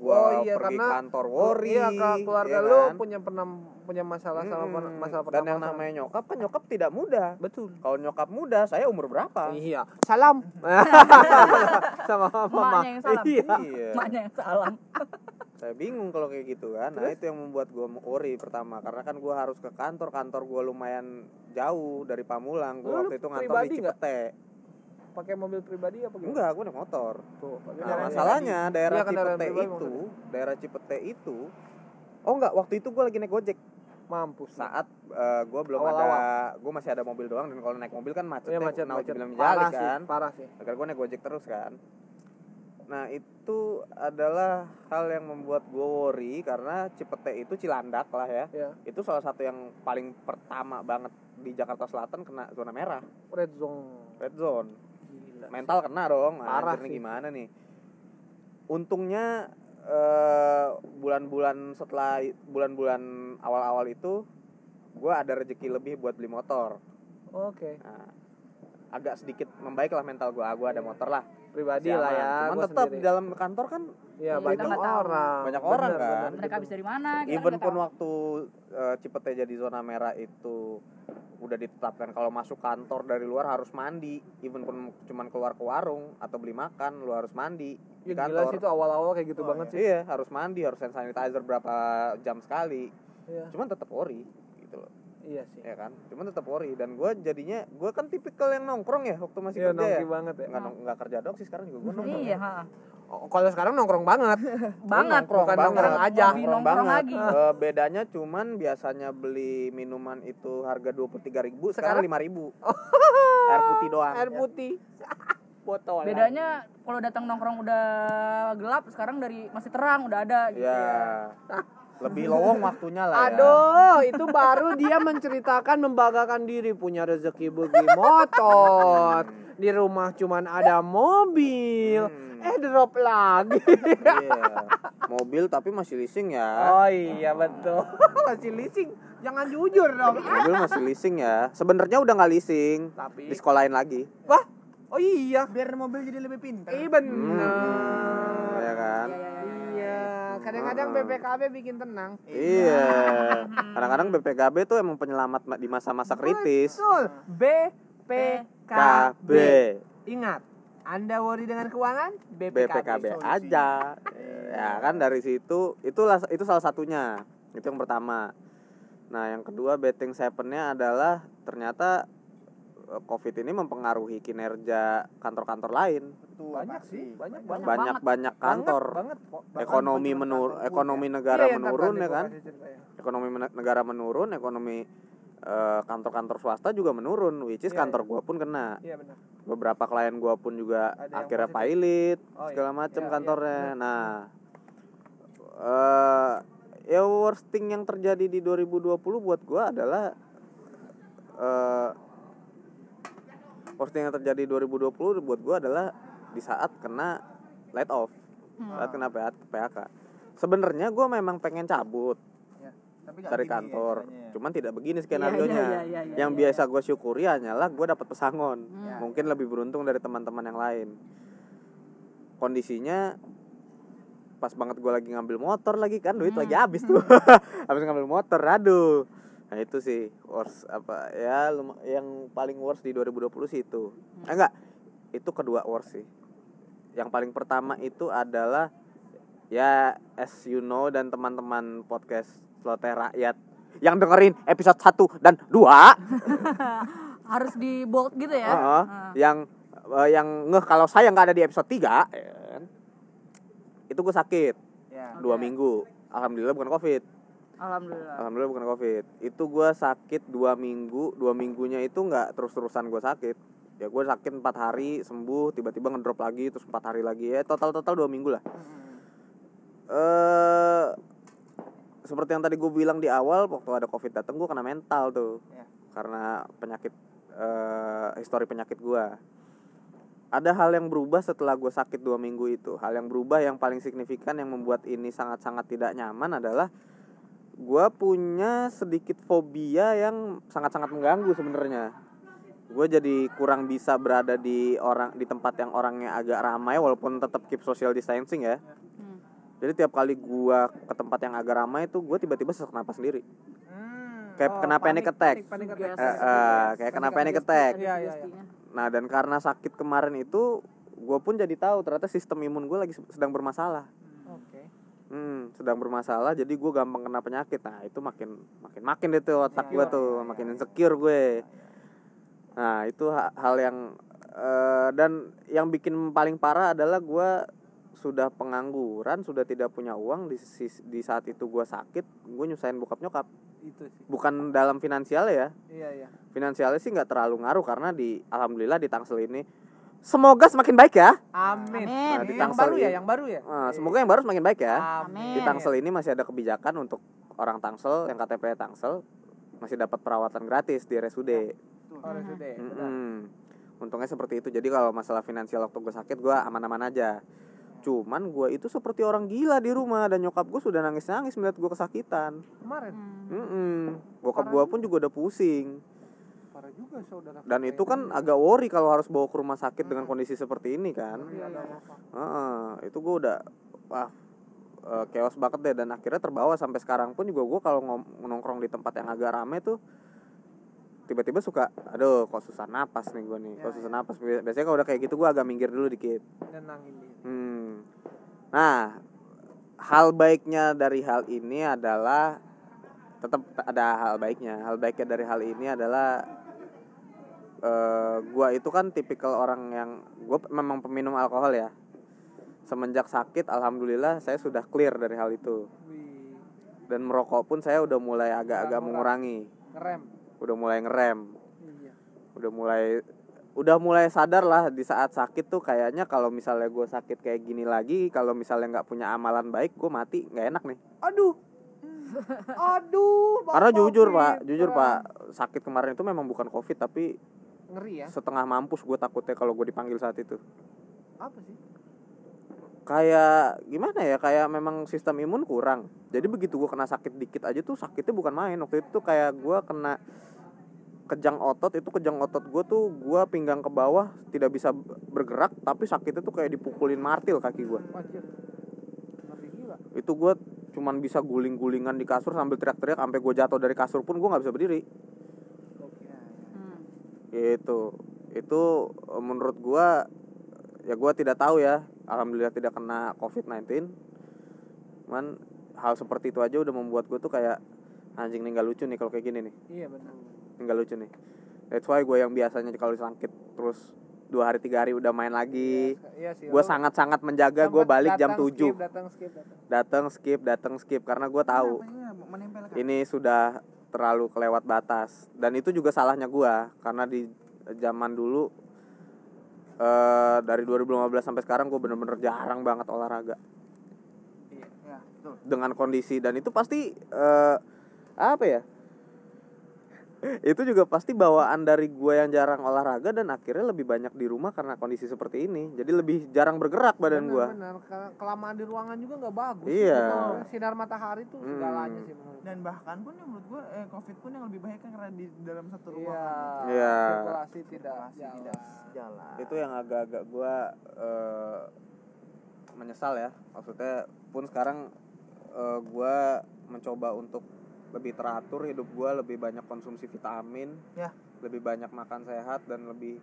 gua Oh, iya, pergi karena- kantor worry Iya, Kak, keluarga ya lu kan? punya pernah punya masalah sama Mm-mm. per- masalah dan yang pernapasan. namanya nyokap kan nyokap tidak muda Betul. kalau nyokap muda saya umur berapa Iya. Salam. sama mama. Yang salam. Iya. iya Emaknya yang salam. saya bingung kalau kayak gitu kan nah itu yang membuat gua worry pertama karena kan gua harus ke kantor kantor gua lumayan jauh dari Pamulang Lu gua waktu itu ngantor di? Cipete Pakai mobil pribadi apa gimana? enggak gua naik motor Tuh, Nah, masalahnya daerah Iya, kendaraan Cipete pribadi itu, daerah Cipete itu Oh enggak, waktu itu gue lagi naik Gojek mampus. saat eh, gue belum Awal-awal. ada gue masih ada mobil doang dan kalau naik mobil kan macetnya Iya macet macet. bilang Parah jali sih, kan parah sih. agar gue naik Gojek terus kan nah itu adalah hal yang membuat gue worry karena Cipete itu Cilandak lah ya Ya, itu salah satu yang paling pertama banget di Jakarta Selatan kena zona merah red zone. red zone. Mental kena dong Parah Anjir nih sih. gimana nih untungnya eh, bulan-bulan setelah bulan-bulan awal-awal itu gue ada rezeki lebih buat beli motor Oke. Nah, agak sedikit membaik lah mental gue gue ada motor lah Pribadi lah ya. cuman tetap sendiri. di dalam kantor kan Iya, Iya, banyak orang. Banyak orang, Bener, kan? bener, Mereka habis dari mana? Even pun tahu. waktu eh, Cipete jadi zona merah itu udah ditetapkan kalau masuk kantor dari luar harus mandi even pun cuman keluar ke warung atau beli makan lu harus mandi di Ya, gila sih itu awal-awal kayak gitu Oh, banget sih. Iya, harus mandi, harus hand sanitizer berapa jam sekali. Iya. Cuman tetap ori gitu loh. Iya sih. ya kan cuman tetap worry dan gue jadinya gue kan tipikal yang nongkrong ya waktu masih Iya kerja ya nongki banget ya. nggak nong- nggak kerja dong sih sekarang juga gue nongkrong iya ha. Oh, kalau sekarang nongkrong banget. banget nongkrong Bukan banget. nongkrong aja. Lebih nongkrong lagi. Eh, bedanya cuman biasanya beli minuman itu harga dua puluh tiga ribu sekarang Sekarang? lima ribu air putih doang Air putih. Botol. bedanya kalau datang nongkrong udah gelap sekarang dari masih terang udah ada gitu ya lebih lowong waktunya lah ya Aduh, itu baru dia menceritakan membanggakan diri punya rezeki begi motor. Di rumah cuman ada mobil. Hmm. Eh drop lagi. Iya. mobil tapi masih leasing ya Oh iya betul. Masih leasing. Jangan jujur dong. mobil masih leasing ya sebenarnya udah nggak leasing Tapi disekolahin lagi wah, oh iya. biar mobil jadi lebih pintar Iya Hmm, benar. ya kan Iya, kadang-kadang BPKB bikin tenang. iya kadang-kadang BPKB tuh emang penyelamat ma- di masa-masa kritis Betul. BPKB. KB Ingat, Anda worry dengan keuangan, BPKB, BPKB solusi. aja ya kan dari situ itulah itu salah satunya itu yang pertama nah yang kedua betting sevennya adalah ternyata eh, covid ini mempengaruhi kinerja kantor-kantor lain Betul, Banyak pasti. sih, banyak Banyak banyak banyak kantor. Banget, kok. Bahkan ekonomi menur pun ekonomi negara Iya, menurun tadi ya kan? ekonomi negara menurun ekonomi eh, kantor-kantor swasta juga menurun which is Iya, kantor gua pun kena. Iya benar. beberapa klien gua pun juga Ada akhirnya pilot Oh, iya. segala macam Iya, iya, kantornya. nah eh ya worst thing yang terjadi di 2020 buat gua adalah eh worst thing yang terjadi 2020 buat gua adalah di saat kena light off. Hmm. saat kena PHK sebenarnya gua memang pengen cabut Ya, tapi nggak dari ya kantor. ya. cuman tidak begini Iya, skenario nya. iya, iya, iya, iya, yang iya, biasa gue syukuri hanyalah gue dapat pesangon. Hmm. mungkin lebih beruntung dari teman-teman yang lain. Kondisinya pas banget gue lagi ngambil motor lagi kan duit Hmm. lagi habis tuh. Habis ngambil motor aduh. Nah itu sih worst apa ya yang paling worst di 2020 sih itu. Eh, enggak itu kedua worst sih yang paling pertama itu adalah ya as you know dan teman-teman podcast Sloteh Rakyat yang dengerin episode 1 dan 2 harus di bold gitu ya? Heeh, Nah. yang eh, yang ngeh kalau saya nggak ada di episode 3 ya kan. itu gue sakit. Ya. Dua Oke. minggu. Alhamdulillah bukan covid. Alhamdulillah. Alhamdulillah bukan covid. Itu gue sakit dua minggu. Dua minggunya itu nggak terus terusan gue sakit ya gue sakit empat hari sembuh tiba-tiba ngedrop lagi terus empat hari lagi. Ya total total dua minggu lah. Eh seperti yang tadi gue bilang di awal waktu ada covid datang gue kena mental tuh. Ya. karena penyakit eh histori penyakit gue ada hal yang berubah setelah gue sakit dua minggu itu. Hal yang berubah yang paling signifikan yang membuat ini sangat sangat tidak nyaman adalah gue punya sedikit fobia yang sangat sangat mengganggu sebenarnya gue jadi kurang bisa berada di orang di tempat yang orangnya agak ramai walaupun tetap keep social distancing ya Hmm. jadi tiap kali gua ke tempat yang agak ramai itu gue tiba-tiba sesak napas sendiri Hmm. Kayak kena panic attack. Panic, panic Suges. attack. Eh, eh, kayak kena panic attack Iya, iya, iya. Nah dan karena sakit kemarin itu gue pun jadi tahu ternyata sistem imun gue lagi sedang bermasalah Oke. hmm, sedang bermasalah jadi gue gampang kena penyakit nah itu makin makin makin deh tuh otak gue tuh makin insecure gue nah itu ha- hal yang eh, dan yang bikin paling parah adalah gue sudah pengangguran sudah tidak punya uang di sis- di saat itu gue sakit gue nyusahin bokap nyokap Itu sih. bukan dalam finansial ya Iya, iya. finansialnya sih nggak terlalu ngaruh karena di alhamdulillah di Tangsel ini semoga semakin baik ya Amin. Nah, di yang Tangsel baru ya, yang baru ya. Nah, semoga yang baru semakin baik ya Amin. di Tangsel ini masih ada kebijakan untuk orang Tangsel yang KTP Tangsel masih dapat perawatan gratis di RSUD. Oh, sudah. Mm-mm. Untungnya seperti itu. Jadi kalau masalah finansial waktu gue sakit gue aman-aman aja. Cuman gue itu seperti orang gila di rumah dan nyokap gue sudah nangis-nangis melihat gue kesakitan. Kemarin Hmm. Mm-mm. Bokap gue pun juga udah pusing. parah juga saudara. Dan itu kan agak worry kalau harus bawa ke rumah sakit dengan kondisi seperti ini kan. Iya. Heeh, itu gue udah wah eh, chaos banget deh dan akhirnya terbawa sampai sekarang pun juga gue kalau ngom- nongkrong di tempat yang agak rame tuh tiba-tiba suka aduh kok susah napas nih gue nih kok susah napas. Bi- biasanya kalau udah kayak gitu gue agak minggir dulu dikit. Nenangin diri. hmm. nah hal baiknya dari hal ini adalah tetap ada hal baiknya. Hal baiknya dari hal ini adalah eh gua itu kan tipikal orang yang gue memang peminum alkohol ya. Semenjak sakit alhamdulillah saya sudah clear dari hal itu. Dan merokok pun saya udah mulai agak-agak mengurangi. Ngerem udah mulai ngerem. Iya. Udah mulai udah mulai sadar lah di saat sakit tuh kayaknya kalau misalnya gue sakit kayak gini lagi kalau misalnya nggak punya amalan baik gue mati nggak enak nih. Aduh. Aduh karena jujur Covid, pak jujur pak sakit kemarin itu memang bukan covid tapi ngeri ya. setengah mampus gue takutnya kalau gue dipanggil saat itu. Apa sih? Kayak gimana ya kayak memang sistem imun kurang jadi begitu gue kena sakit dikit aja tuh sakitnya bukan main. Waktu itu tuh kayak gue kena kejang otot itu kejang otot gue tuh gue pinggang ke bawah tidak bisa bergerak tapi sakitnya tuh kayak dipukulin martil kaki gue itu gue cuman bisa guling-gulingan di kasur sambil teriak-teriak sampai gue jatuh dari kasur pun gue nggak bisa berdiri. Hmm. gitu. Itu eh, menurut gua ya gua tidak tahu ya. Alhamdulillah tidak kena covid 19 cuman hal seperti itu aja udah membuat gue tuh kayak anjing nih nggak lucu nih kalau kayak gini nih. Iya benar. Nggak lucu nih. That's why gue yang biasanya kalau sakit terus dua hari tiga hari udah main lagi iya sih. Gue sangat sangat menjaga gue balik jam datang, 7 skip, datang skip datang. Skip datang skip karena gue tahu ini sudah terlalu kelewat batas. Dan itu juga salahnya gua karena di zaman dulu eh dari 2015 sampai sekarang gue bener-bener jarang banget olahraga betul dengan kondisi dan itu pasti eh apa ya itu juga pasti bawaan dari gue yang jarang olahraga dan akhirnya lebih banyak di rumah karena kondisi seperti ini jadi lebih jarang bergerak badan gue benar. Kelamaan di ruangan juga nggak bagus Iya. Betul. sinar matahari tuh Hmm. segalanya sih menurut dan bahkan pun yang menurut gua eh, covid pun yang lebih baik kan karena di dalam satu iya ruangan Iya. sirkulasi tidak jalan. tidak jalan itu yang agak-agak gue eh, menyesal ya maksudnya pun sekarang eh, gue mencoba untuk lebih teratur hidup gue lebih banyak konsumsi vitamin Ya. lebih banyak makan sehat dan lebih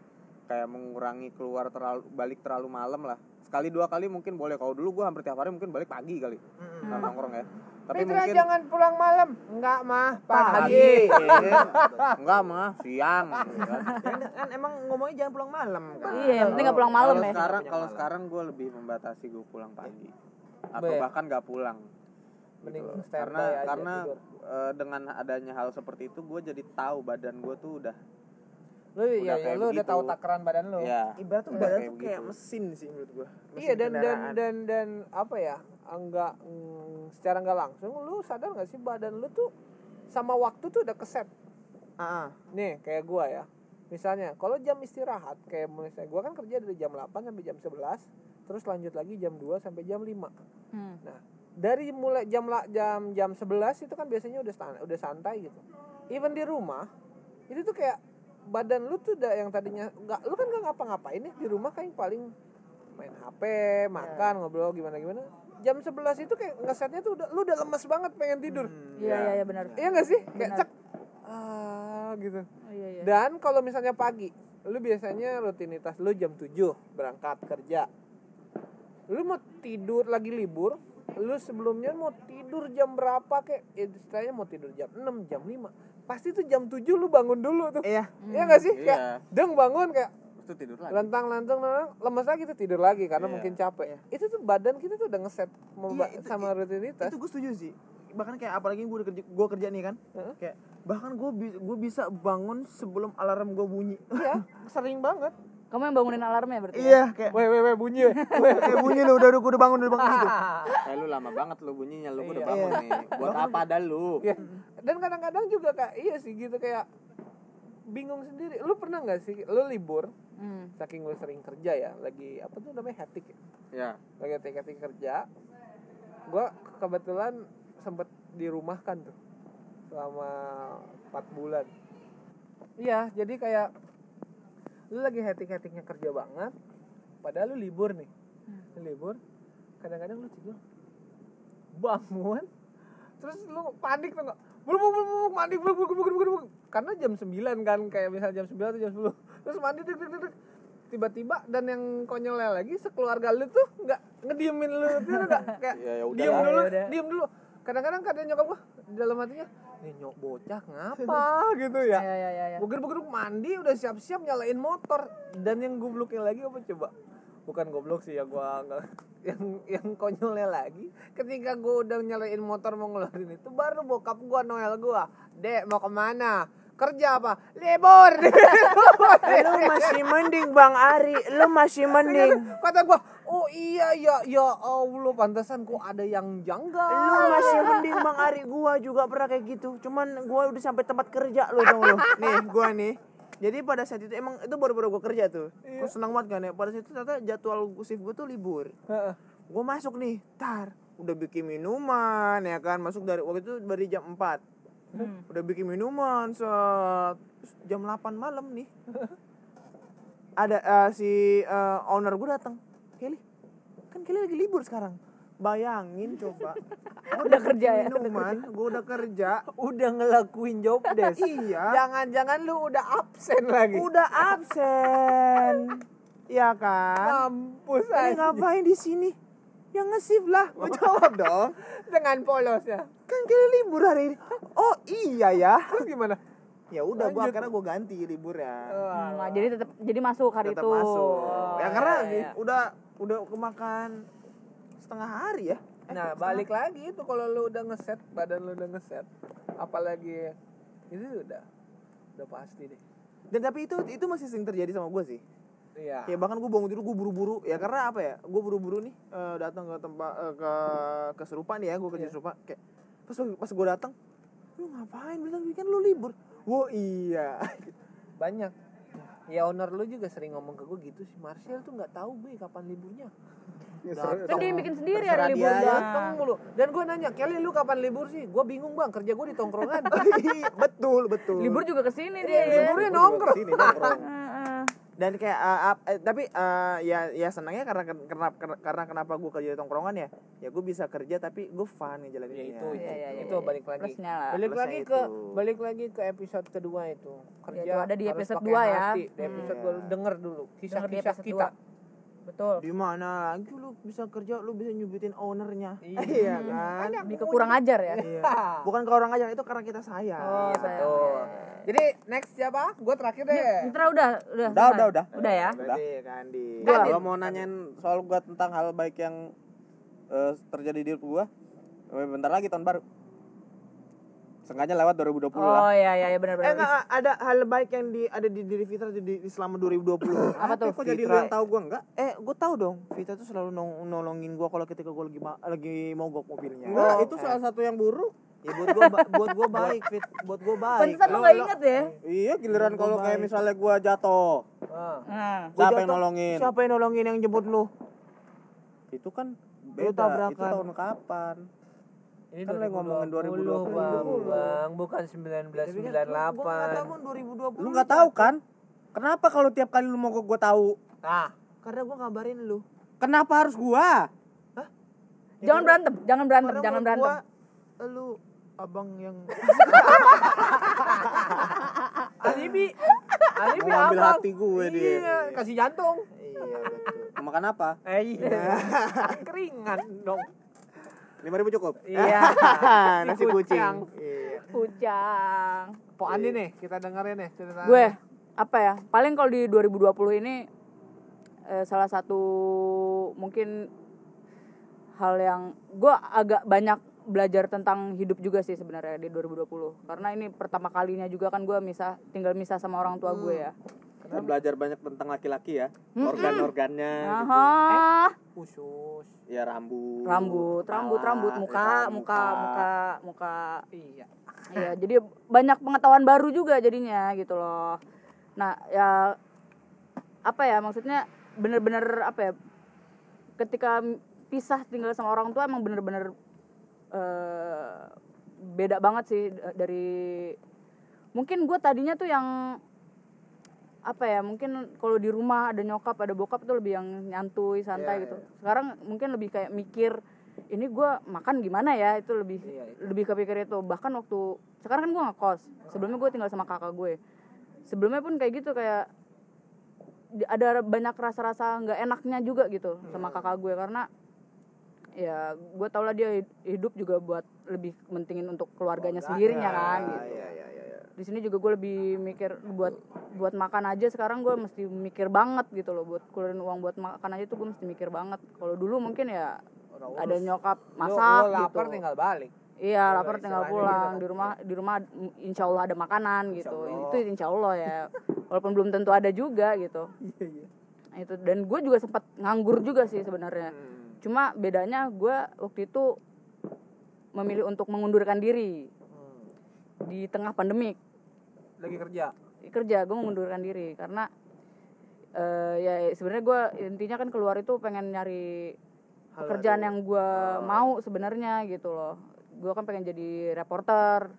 kayak mengurangi keluar terlalu balik terlalu malam lah. Sekali dua kali mungkin boleh. Kalau dulu gue hampir tiap hari mungkin balik pagi kali. Mm-mm. nah, nongkrong ya. Tapi Fitra mungkin jangan pulang malam. Enggak mah. Pagi. Pagi. Enggak mah. Siang. Kan. kan, emang ngomongnya jangan pulang malam kan? Iya, yang penting nggak pulang malam ya. sekarang kalau sekarang gue lebih membatasi gue pulang pagi. Atau bahkan nggak pulang Mending Gitu. karena aja, karena tidur. eh, dengan adanya hal seperti itu gue jadi tahu badan gue tuh udah lu Udah ya, ya lu udah tahu takaran badan lu. Ya ibarat tuh Udah badan kayak tuh kayak begitu. mesin sih menurut gua. Mesin iya dan dan dan dan apa ya enggak mm, secara nggak langsung lu sadar nggak sih badan lu tuh sama waktu tuh udah keset? Ah, nih kayak gua ya. Misalnya kalau jam istirahat kayak misalnya gua kan kerja dari jam 8 sampai jam 11 terus lanjut lagi jam 2 sampai jam 5 Hmm. Dari mulai jam la- jam jam 11 itu kan biasanya udah udah santai gitu. Even di rumah itu tuh kayak badan lu tuh udah yang tadinya nggak lu kan nggak ngapa-ngapain nih di rumah kayak paling main HP makan ngobrol gimana gimana. Jam 11 itu kayak ngesetnya tuh udah lu udah lemes banget pengen tidur. Hmm, Iya, iya, iya benar. iya nggak sih? Kayak cek ah gitu. Oh, iya, iya. dan kalau misalnya pagi, lu biasanya rutinitas lu jam 7 berangkat kerja. Lu mau tidur lagi libur, lu sebelumnya mau tidur jam berapa kek? Ya, istilahnya mau tidur jam 6, jam 5. Pasti tuh jam 7 lu bangun dulu tuh. iya Iya gak sih? Iya. Kayak deng bangun kayak itu tidur lagi lantang-lantang lemes lagi tuh tidur lagi karena Iya. mungkin capek. Itu tuh badan kita tuh udah ngeset Iya, itu- sama rutinitas. itu gue setuju sih bahkan kayak apalagi gue kerja gue kerja nih kan Heeh. kayak bahkan gue gue bisa bangun sebelum alarm gue bunyi Iya, sering banget. Kamu yang bangunin alarmnya berarti? ya? iya kayak Weh weh weh bunyi. weh. kayak bunyi lu udah udah bangun udah bangun gitu eh lu lama banget lu bunyinya lu udah Iya. bangun nih buat apa ada lu Iya. Dan kadang-kadang juga kak, iya sih gitu kayak bingung sendiri. Lu pernah nggak sih, lu libur, Hmm. saking lu sering kerja ya, lagi apa tuh namanya hectic ya? ya Lagi hectic kerja. Gua kebetulan sempet dirumahkan tuh selama 4 bulan. Iya, jadi kayak lu lagi hectic-hecticnya kerja banget, padahal lu libur nih. Lu libur, kadang-kadang lu tidur. Bangun terus lu panik tuh nggak? Buru buru buru buru, mandi buru buru buru buru karena jam 9 kan kayak misalnya jam 9 atau jam 10 terus mandi dek dek dek, dek. tiba-tiba dan yang konyolnya lagi sekeluarga lu tuh nggak ngediemin lu. Tuh nggak? Kayak Ya, ya udah diem dulu Ya diem dulu kadang-kadang kadang nyokap gua di dalam hatinya ini nyok bocah ngapa? Gitu ya. Ya ya ya, ya. Mandi udah siap-siap nyalain motor. Dan yang gobloknya lagi apa coba? Bukan goblok sih ya gua nggak yang yang konyolnya lagi. Ketika gua udah nyalain motor mau ngeluarin itu baru bokap gua Noel gua dek mau ke mana kerja apa? Libur. Lu masih mending bang Ari. Lu masih mending. Kata gua oh iya ya ya Allah pantesan kok ada yang janggal. Lu masih mending bang Ari. Gua juga pernah kayak gitu. Cuman gua udah sampai tempat kerja lu dong lu. Nih gua nih. Jadi pada saat itu emang itu baru-baru gua kerja tuh. Gua senang banget kan ya. Pada saat itu ternyata jadwal shift gua tuh libur. Gua masuk nih tar udah bikin minuman ya kan. Masuk dari waktu itu dari jam 4 Hmm. udah bikin minuman Terus jam 8 malam nih. Ada eh, si eh, owner gue datang Kelly kan Kelly lagi libur sekarang. Bayangin coba. Gua Udah kerja ya? minuman gue udah kerja. Udah ngelakuin job desk. Iya. Jangan-jangan lu udah absen lagi. Udah absen. Ya kan? Mampus ini ngapain di sini yang ngesif lah. Gue jawab dong. Dengan polosnya. Kan Kelly libur hari ini. Oh iya ya. Terus gimana? Ya udah gue Lanjut. akhirnya gue ganti liburnya. Hmm, nah, jadi tetap jadi masuk hari tetap itu. masuk. Oh, ya karena iya, iya. udah udah kemakan setengah hari ya. Eh, Nah, setengah- balik lagi itu kalau lu udah ngeset, badan lu udah ngeset, apalagi itu udah udah pasti deh. dan tapi itu itu masih sering terjadi sama gue sih Iya. ya bahkan gue bangun tidur gue buru-buru ya karena apa ya gue buru-buru nih eh, datang ke tempat eh, ke ke serupa nih ya gue kerja Iya. serupa kayak pas pas gue datang lu ngapain bilang weekend lu libur Wah iya Banyak. Ya owner lu juga sering ngomong ke gue gitu sih. Marcel tuh nggak tahu gue kapan liburnya. kan dia yang bikin sendiri hari aja. Dateng mulu. Dan gue nanya, Kelly lu kapan libur sih? Gue bingung bang, kerja gue di tongkrongan. Iya, betul betul libur juga ke sini Iya, dia liburnya nongkrong. Dan kayak uh, uh, eh, tapi uh, ya ya senangnya karena karena karena kenapa gue kerja di tongkrongan ya ya gue bisa kerja tapi gue fun ya ngejalaninnya itu, Iya, iya, iya, itu iya. balik lagi. Plusnya lah. Balik Plusnya lagi itu. ke balik lagi ke episode kedua itu. Kerja itu ada di episode dua ya. hati. Di episode Hmm. dua, denger dulu kisah-kisah episode kita. dua. Betul di mana lagi lu bisa kerja lu bisa nyubitin ownernya Iya. iya kan lebih ke kurang ajar ya iya bukan ke orang aja itu karena kita sayang Oh, Iya, sayang. betul. Jadi next siapa? Gue terakhir deh. Mitra udah udah Udah, udah, udah. udah ya berarti Kandi Gua. Kalau mau nanyain soal gua tentang hal baik yang eh, terjadi di hidup gua, eh, bentar lagi tahun baru. Sengaja lewat 2020 oh lah. iya iya iya benar eh benar enggak ada hal baik yang di ada di diri Fitra di, di selama 2020 apa tuh Kok jadi lu Fitra. yang tahu gua enggak? eh gue tahu dong Vita tuh selalu nol- nolongin gue kalau ketika gue lagi lagi mogok mobilnya Enggak, Oh, itu eh. salah satu yang buruk. ya buat gue buat gue baik Fit buat gue baik pantesan lu Lo- gak inget ya Iya, giliran Gua kalau kayak misalnya gua jatuh, Ah. nah Gua siapa yang nolongin? siapa yang nolongin yang jemput lu Itu kan Lu beda. tabrakan. Itu tahun kapan? Ini Kan lagi ngomongin 2020. bang, bang, bukan Tapi kan gua- gua nggak tahu 1998. kan 2020 Lu nggak tahu kan? Kenapa kalau tiap kali lu mogok gua tahu? Ah, karena gue ngabarin lu Kenapa harus gua? jangan berantem jangan berantem Karena jangan berantem gua, lu abang yang alibi. alibi Mau abang. hati gue dia. Iya, kasih jantung. iya betul Mau makan apa? Eh, iya. Keringan dong. 5000 cukup. Iya. nasi kucing. kucing iya Po Andi nih, kita dengerin nih cerita. gue apa ya paling kalau di 2020 ini eh, salah satu mungkin hal yang gue agak banyak belajar tentang hidup juga sih sebenarnya di 2020 karena ini pertama kalinya juga kan gue misah tinggal misah sama orang tua gue ya Kita belajar banyak tentang laki-laki ya. Organ-organnya gitu. Aha. khusus. Ya rambut. rambut rambut rambut ya muka kan, muka muka muka Iya. Iya, jadi banyak pengetahuan baru juga jadinya gitu loh. Nah, ya apa ya maksudnya bener-bener apa ya? Ketika pisah tinggal sama orang tua emang bener-bener eh, beda banget sih d- dari mungkin gue tadinya tuh yang apa ya mungkin kalau di rumah ada nyokap ada bokap tuh lebih yang nyantuy santai Iya, gitu. iya. sekarang mungkin lebih kayak mikir ini gue makan gimana ya? Itu lebih Iya, itu. lebih kepikir itu. Bahkan waktu sekarang kan gue ngekos. Sebelumnya gue tinggal sama kakak gue. Sebelumnya pun kayak gitu kayak ada banyak rasa-rasa nggak enaknya juga gitu sama kakak gue. Karena ya gue tau lah dia hidup juga buat lebih mentingin untuk keluarganya. sendirinya kan gitu. Iya iya iya. Iya. di sini juga gue lebih mikir buat buat makan aja sekarang gue mesti mikir banget gitu loh buat keluarin uang buat makan aja tuh gue mesti mikir banget kalau dulu mungkin ya Udah ada nyokap masak lu gitu lapar tinggal balik iya Kalau lapar tinggal pulang gitu. di rumah di rumah insya Allah ada makanan gitu Allah. itu insya Allah ya walaupun belum tentu ada juga gitu Nah, itu dan gue juga sempat nganggur juga sih sebenarnya Hmm. cuma bedanya gue waktu itu memilih untuk mengundurkan diri Hmm. di tengah pandemik lagi kerja? Kerja gue mengundurkan diri karena eh, ya sebenarnya gue intinya kan keluar itu pengen nyari Hal pekerjaan yang gue mau sebenarnya gitu loh. Gue kan pengen jadi reporter.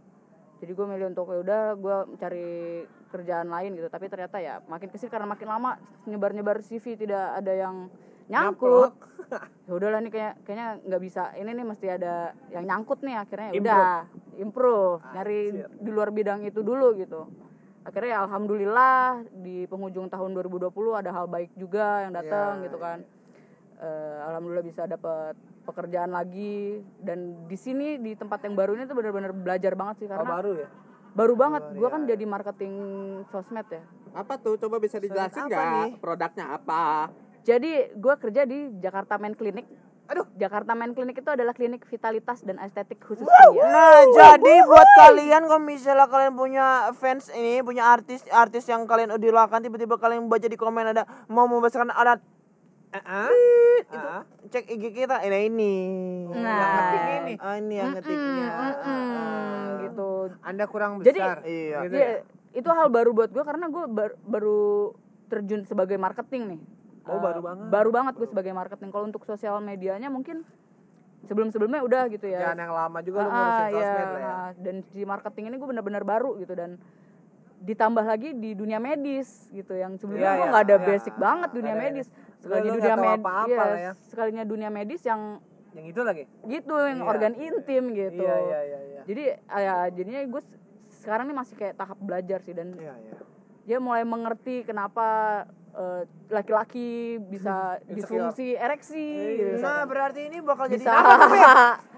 Jadi gue milih untuk ya udah gue cari kerjaan lain gitu. Tapi ternyata ya makin ke sini karena makin lama nyebar nyebar CV tidak ada yang nyangkut. Ya udahlah nih kayak kayaknya nggak bisa. Ini nih mesti ada yang nyangkut nih akhirnya ya udah. Improve. Nyari di luar bidang itu dulu gitu. Akhirnya ya alhamdulillah di penghujung tahun 2020 ada hal baik juga yang datang Ya, gitu kan. Eh, alhamdulillah bisa dapat pekerjaan lagi. Dan di sini di tempat yang baru ini tuh benar-benar belajar banget sih Oh, karena baru ya? baru banget. Gue kan jadi marketing sosmed ya. Apa tuh? Coba bisa dijelasin nggak? Produknya apa? Jadi gue kerja di Jakarta Men Clinic Aduh. Jakarta Men Clinic itu adalah klinik vitalitas dan estetik khusus pria Nah, jadi buat kalian kalau misalnya kalian punya fans ini, punya artis artis yang kalian idolakan tiba-tiba kalian baca di komen ada mau membesarkan alat Ah, itu cek IG kita ini ini. Nah. Yang ngetik ini. Ah, ini yang ngetiknya. Mm, mm, mm, gitu anda kurang Jadi- besar Iya. Gitu Iya, ya? itu hal baru buat gue karena gue baru terjun sebagai marketing nih. Oh, Eh, baru banget. Baru banget gue sebagai marketing. Kalau untuk sosial medianya mungkin sebelum-sebelumnya udah gitu ya. jangan yang lama juga lu Ah, ngurusin iya, sosmed ya ah, Dan di marketing ini gue benar-benar baru gitu dan ditambah lagi di dunia medis gitu yang sebelumnya Iya, gue iya, nggak ada iya. basic banget dunia medis Lu- sekalinya lu dunia nggak tahu medis apa-apa lah ya. sekalinya dunia medis yang yang itu lagi gitu yang Iya. organ intim gitu iya iya iya iya jadi ah, ya jadinya gue sekarang ini masih kayak tahap belajar sih dan Iya, iya. dia mulai mengerti kenapa eh, laki-laki bisa disfungsi ereksi gitu. Nah, berarti ini bakal jadi bisa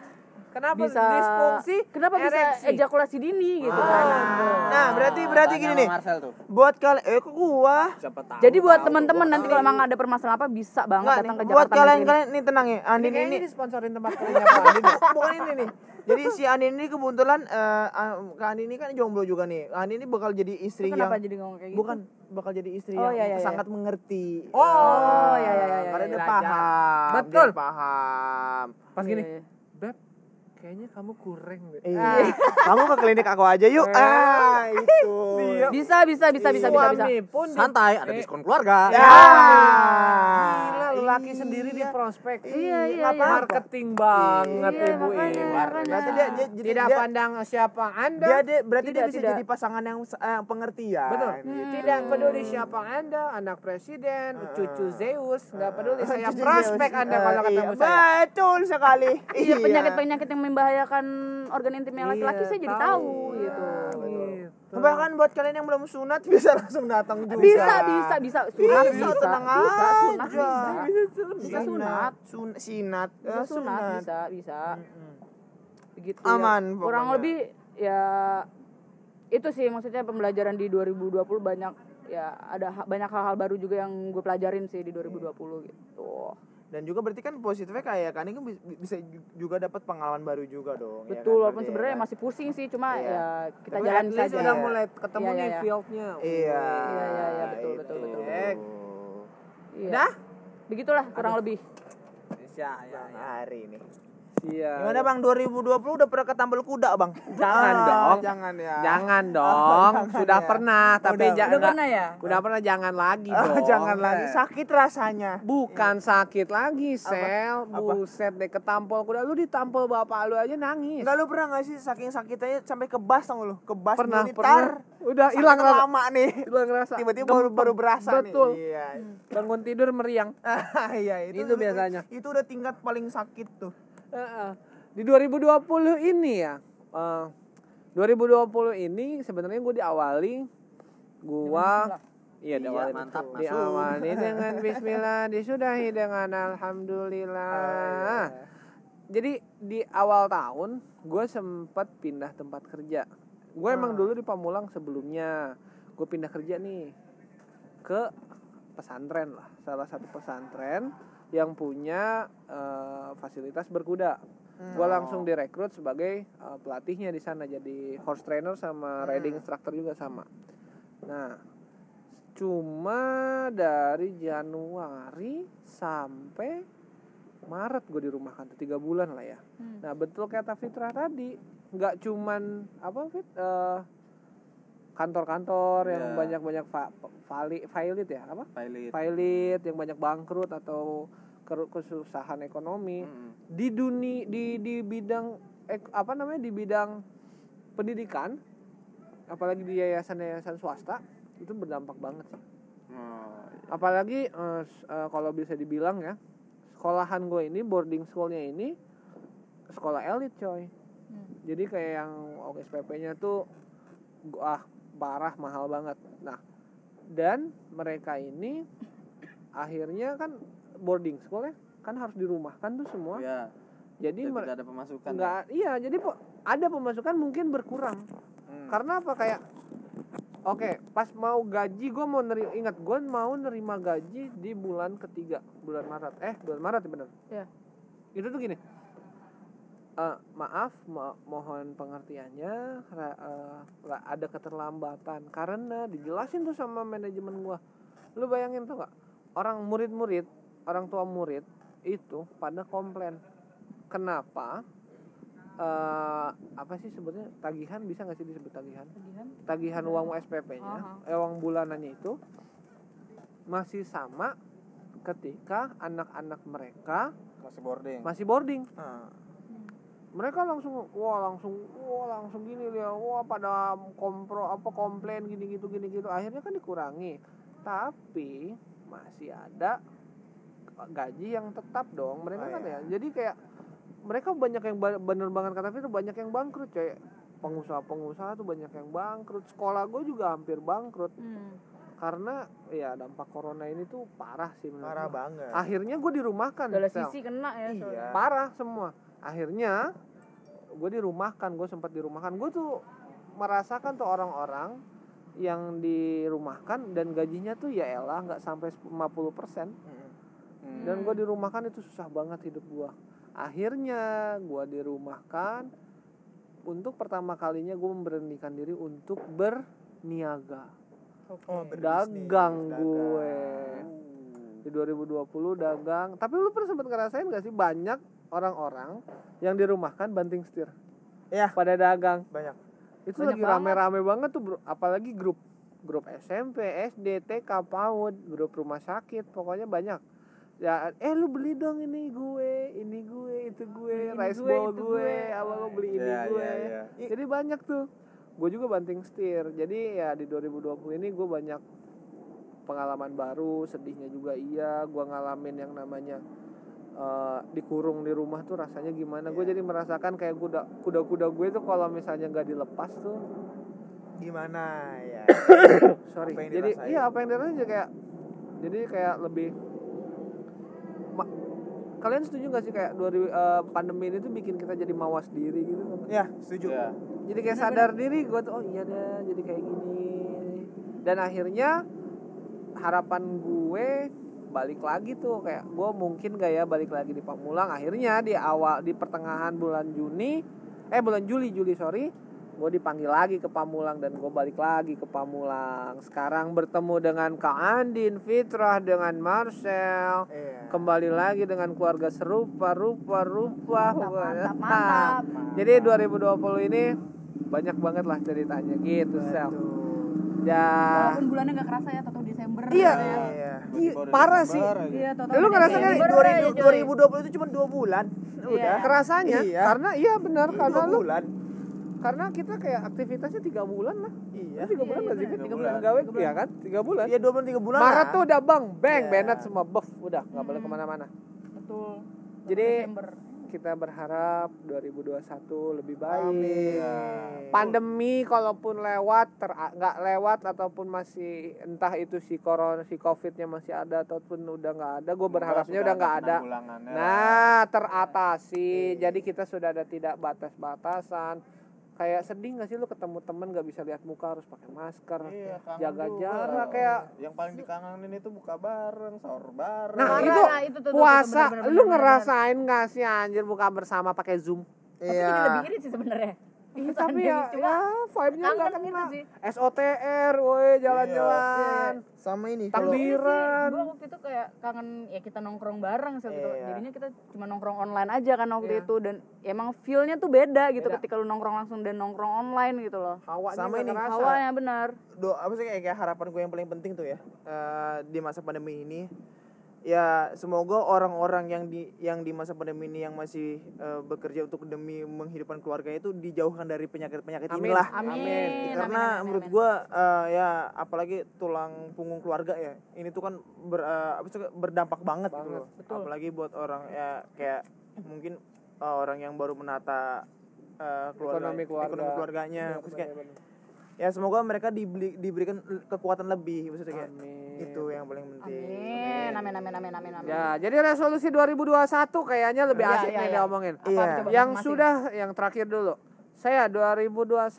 kenapa bisa disfungsi kenapa bisa ereksi? ejakulasi dini gitu kan Nah, berarti berarti Tanya gini nih. Buat kalian eh kok gua tahu. jadi buat teman-teman nanti kalau emang ada permasalahan apa bisa banget Enggak datang nih, ke buat Jakarta kalian Clinic. kalian nih tenang ya. ini Andin kayaknya ini disponsorin tempat kerja Pak Andin ya? bukan ini nih. Jadi si Andin ini kebetulan eh ah, Kak Andin ini kan jomblo juga nih. Andin ini bakal jadi Itu istri kenapa yang jadi ngomong kayak gitu bukan bakal jadi istri Oh, yang iya, iya, iya. sangat mengerti. oh ya ya ya ya, Karena ya. dia Belajar. paham. Betul. dia paham. pas gini Iya, iya. Kayaknya kamu kurang deh Iya. Kamu ke klinik aku aja yuk. Ah, itu. bisa bisa bisa bisa bisa bisa pun Santai, ada Eh, diskon keluarga. Ya. Gila lu laki sendiri di prospek. Iya, iya, Apa? iya. Marketing banget Iya, Ibu makanya, Ibu. makanya. Berarti dia, dia jadi Tidak dia, pandang siapa Anda. dia, dia berarti dia bisa tidak. jadi pasangan yang eh, pengertian. Betul. Gitu. Tidak peduli siapa Anda, anak presiden, cucu Zeus, nggak peduli saya prospek. Anda Eh, kalau ketemu iya, saya. Betul sekali. Iya penyakit penyakit yang membahayakan organ intimnya laki-laki Iya, saya jadi tahu. tahu gitu. Gitu. Bahkan buat kalian yang belum sunat bisa langsung datang juga. Bisa bisa bisa sunat Bisa, bisa tenang bisa aja. sunat bisa bisa sunat Sun, sinat. bisa Eh, sunat bisa bisa begitu Aman ya. kurang lebih ya itu sih maksudnya pembelajaran di 2020 banyak ya ada banyak hal-hal baru juga yang gue pelajarin sih di 2020 gitu Dan juga berarti kan positifnya kayak kan ini kan bi- bisa ju- juga dapat pengalaman baru juga dong. ya betul kan? walaupun ya sebenarnya kan? masih pusing sih cuma Iya. ya kita Tapi jalan saja udah mulai ketemu Iya, nih iya, iya. fieldnya. Iya. Iya, iya, iya, betul, betul, itu. betul, betul. Iya. Udah? begitulah kurang lebih Ya, ya, Bang Hari ini. Iya. Gimana Bang 2020 udah pernah ketambal kuda, Bang? Jangan Ah, dong. Jangan ya. Jangan dong. jangan Sudah ya. pernah, tapi Udah, jangan. udah pernah ya Udah pernah jangan lagi Ah, dong. jangan lagi sakit rasanya. Bukan sakit lagi, Sel. Apa? Buset deh ketampol kuda. Lu ditampol bapak lu aja nangis. Enggak lu pernah gak sih saking sakitnya sampai kebas tau lu? Kebas Pernah, pernah. Udah hilang rasa. lama nih. Hilang rasa. Tiba-tiba baru baru berasa Betul. nih. Iya. Bangun tidur meriang. iya, itu, Itu biasanya. Itu udah tingkat paling sakit tuh. Heeh. Di 2020 ini ya. eh, 2020 ini sebenarnya gue diawali gua Iya, Iya, diawali mantap, masuk. Diawali dengan bismillah, disudahi dengan alhamdulillah. jadi di awal tahun gue sempat pindah tempat kerja gue emang Ah. dulu di Pamulang sebelumnya gue pindah kerja nih ke pesantren lah salah satu pesantren yang punya eh, fasilitas berkuda Hmm. gue langsung direkrut sebagai eh, pelatihnya di sana jadi horse trainer sama riding Hmm. instructor juga sama nah cuma dari Januari sampai Maret gue dirumahkan tuh tiga bulan lah ya Hmm. nah betul kata Fitra tadi nggak cuman apa Fit eh, kantor-kantor yang Ya. banyak-banyak fa fali filit ya apa pilot filit yang banyak bangkrut atau kesusahan ekonomi Mm-mm. di dunia di di bidang ek- apa namanya di bidang pendidikan apalagi di yayasan-yayasan swasta itu berdampak banget sih iya. apalagi s- eh, kalau bisa dibilang ya sekolahan gue ini boarding schoolnya ini sekolah elit coy Hmm. jadi kayak yang SPP-nya tuh ah parah mahal banget. Nah dan mereka ini akhirnya kan boarding school ya kan harus dirumahkan tuh semua. Ya jadi tidak ada pemasukan nggak iya jadi po- ada pemasukan mungkin berkurang. Hmm. karena apa? Kayak oke pas mau gaji gue mau nerima ingat gue mau nerima gaji di bulan ketiga bulan Maret. Eh bulan Maret ya bener. Iya. itu tuh gini Eh, maaf mo- mohon pengertiannya. Ra- eh, ra- ada keterlambatan. Karena dijelasin tuh sama manajemen gua. Lu bayangin tuh nggak? Orang murid-murid orang tua murid itu pada komplain. Kenapa eh apa sih sebetulnya tagihan bisa nggak sih disebut tagihan? Tagihan? tagihan uang SPP-nya, eh, uang bulanannya itu masih sama ketika anak-anak mereka masih boarding. masih boarding. Ah. Mereka langsung wah langsung wah langsung gini dia wah pada kompro apa komplain gini gitu gini gitu akhirnya kan dikurangi. Tapi masih ada gaji yang tetap dong mereka Oh, kan iya. ya. Jadi kayak mereka banyak yang bener banget kata Fitri banyak yang bangkrut coy. Pengusaha-pengusaha tuh banyak yang bangkrut. Sekolah gue juga hampir bangkrut Hmm. karena ya dampak corona ini tuh parah sih menurut parah banget Akhirnya gue dirumahkan. Segala Sel. sisi kena ya. Iya. Parah semua. Akhirnya gue dirumahkan, gue sempat dirumahkan. Gue tuh merasakan tuh orang-orang yang dirumahkan dan gajinya tuh ya elah nggak sampai 50 persen. Mm. dan gue dirumahkan itu susah banget hidup gue akhirnya gue dirumahkan untuk pertama kalinya gue memberanikan diri untuk berniaga. Oh, berbisnis, dagang dagang. gue. Di 2020 dagang. Tapi lu pernah sempat ngerasain gak sih banyak orang-orang yang dirumahkan banting setir. Iya. pada dagang. Banyak. Itu Banyak lagi rame-rame banget tuh bro. Apalagi grup grup SMP SD TK PAUD grup rumah sakit pokoknya banyak. Ya eh lu beli dong ini gue ini gue itu gue Ini rice gue, itu gue, gue. apa lo beli ini Iya, gue. iya, iya. jadi banyak tuh. Gue juga banting setir. Jadi ya di 2020 ini gue banyak pengalaman baru sedihnya juga iya. Gue ngalamin yang namanya eh, dikurung di rumah tuh rasanya gimana. Gue Iya. jadi merasakan kayak kuda kuda-kuda gue tuh kalau misalnya nggak dilepas tuh gimana? Ya. Sorry. Apa yang jadi iya apa yang dirasain juga kayak jadi kayak lebih Ma- kalian setuju gak sih kayak 2000 eh, pandemi ini tuh bikin kita jadi mawas diri gitu kan? ya setuju. Iya. jadi kayak sadar diri gue tuh oh iya deh jadi kayak gini. Dan akhirnya harapan gue balik lagi tuh kayak gue mungkin gak ya balik lagi di Pamulang. Akhirnya di awal di pertengahan bulan Juni eh bulan Juli Juli sorry gue dipanggil lagi ke Pamulang dan gue balik lagi ke Pamulang. Sekarang bertemu dengan Kak Andin Fitrah dengan Marcel. Iya. Kembali lagi dengan keluarga serupa rupa rupa. Mantap, mantap, mantap. jadi 2020 ini banyak banget lah ceritanya gitu sel. Ya Walaupun bulannya nggak kerasa ya, atau Desember. Iya. ya. iya parah Desember sih. Iya, Lu udah ngerasa kan Desember Dua aja, ribu- coy. 2020 itu cuma dua bulan udah Iya. kerasanya Iya. karena iya benar karena lu bulan karena kita kayak aktivitasnya tiga bulan lah iya tiga Iya, bulan iya, nggak sih. Fit? Tiga bulan gawe Tiga bulan. iya kan tiga bulan iya dua bulan tiga bulan Maret tuh udah bang bang Iya. Bennett semua buff udah nggak boleh Hmm. ke mana-mana Betul. Jadi- Desember. Kita berharap 2021 lebih baik. Amin. Pandemi kalaupun lewat nggak lewat ataupun masih entah itu si corona si covidnya masih ada ataupun udah nggak ada, gue berharapnya udah nggak ada. Nah, teratasi. Jadi kita sudah ada tidak batas-batasan. Kayak sedih gak sih lu ketemu temen gak bisa lihat muka harus pakai masker, Iya, jaga juga. jarak kayak yang paling dikangenin itu buka bareng, sahur bareng. Nah, Parah, itu nah, itu tuh, tuh, tuh, puasa bener, bener, lu bener, ngerasain gak sih anjir buka bersama pakai Zoom? Tapi jadi lebih irit sih sebenarnya. Iya tapi ya, Cuma ya vibe-nya nggak kangen itu kena. sih. SOTR, woi jalan-jalan. sama ini Takbir. kalau Takbiran. gue waktu itu kayak kangen ya kita nongkrong bareng sih waktu itu. Iya. jadinya kita cuma nongkrong online aja kan waktu Iya. itu dan emang feelnya tuh beda gitu Beda. ketika lu nongkrong langsung dan nongkrong online gitu loh Hawanya Sama ini, hawanya benar do apa sih kayak, kayak harapan gue yang paling penting tuh ya eh, di masa pandemi ini ya semoga orang-orang yang di yang di masa pandemi ini yang masih eh, bekerja untuk demi menghidupkan keluarganya itu dijauhkan dari penyakit-penyakit Amin. inilah amin, Amin. karena amin, amin, menurut amin. gue eh, ya apalagi tulang punggung keluarga ya ini tuh kan ber, sih, berdampak banget, gitu Banget, loh betul. apalagi buat orang ya kayak mungkin eh, orang yang baru menata eh, keluarga Ekonomi keluarga. ekonomi keluarganya Terus kayak, ya semoga mereka dibeli, diberikan kekuatan lebih maksudnya kayak Amin. Itu yang paling penting amin amin amin amin amin amin Ya, jadi resolusi 2021 kayaknya lebih Iya, asik iya, nih iya. diomongin. Apa Iya. Yang masing-masing? sudah yang terakhir dulu. Saya 2021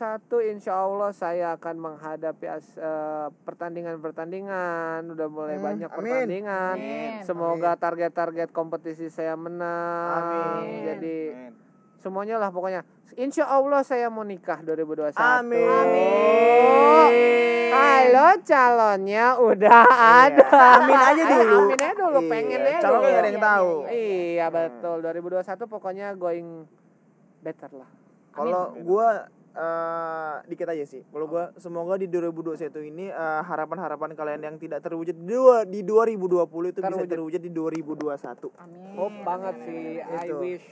insya Allah saya akan menghadapi eh, pertandingan-pertandingan. Udah mulai Hmm, banyak amin. pertandingan. Amin. Semoga target-target kompetisi saya menang. Amin. Jadi semuanya lah pokoknya. Insya Allah saya mau nikah 2021. Amin. Amin. Kalau calonnya udah ada. Amin aja Ayo, dulu. Amin aja dulu, Iya, pengen aja calon dulu. ada yang Iya, tahu iya, Iya betul 2021 pokoknya going better lah. Kalau gua eh dikit aja sih. Kalau gua semoga di 2021 ini eh, harapan-harapan kalian yang tidak terwujud di dua di 2020 itu bisa Terwujud. terwujud di 2021. amin Hope banget sih. I Itu. wish.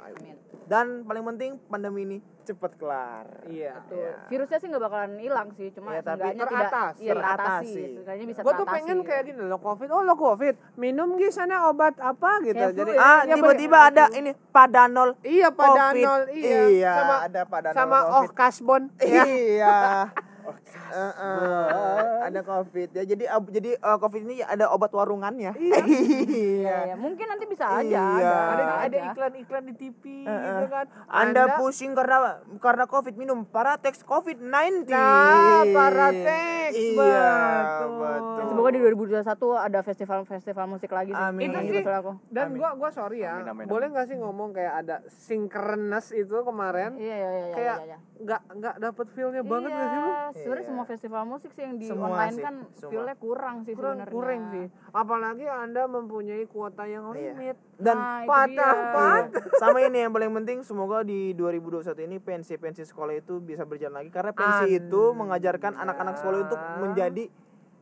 amin Dan paling penting pandemi ini cepat kelar. Iya. Iya. virusnya sih nggak bakalan hilang sih cuma Ya, tapi teratas, tidak iya, teratasi. teratasi bisa Gue tuh pengen kayak gini lo covid, oh lo covid, minum gi sana obat apa gitu. Flu Jadi ya. Ah, ya, tiba-tiba boleh. ada ini padanol. Iya Covid. padanol, iya. Iya, sama ada padanol sama oh Covid. kasbon. ya. Iya. Eh, eh, ada covid ya jadi ab- jadi eh, covid ini ada obat warungannya Iya, iya iya. mungkin nanti bisa aja Iya. ada, Ada iklan-iklan di TV Eh, eh. gitu kan. anda, pusing karena karena covid minum paratex covid 19 Nah, Paratex, iya betul. betul Semoga di 2021 ada festival-festival musik lagi sih. Amin. Itu sih. aku. Dan Amin. gua gua sorry ya, Amin, amin, boleh nggak sih ngomong kayak ada synchronous itu kemarin? Iya iya iya Kayak iya. iya. nggak nggak dapet feelnya banget iya, nggak sih lu? Sebenarnya Iya. semua festival musik sih yang di Semua online sih, kan feel-nya kurang sih kurang sebenarnya. kurang sih apalagi anda mempunyai kuota yang Iya. limit dan Nah, patah patah Iya. sama ini yang paling penting semoga di 2021 ini pensi-pensi sekolah itu bisa berjalan lagi karena pensi Anda. itu mengajarkan anak-anak sekolah untuk menjadi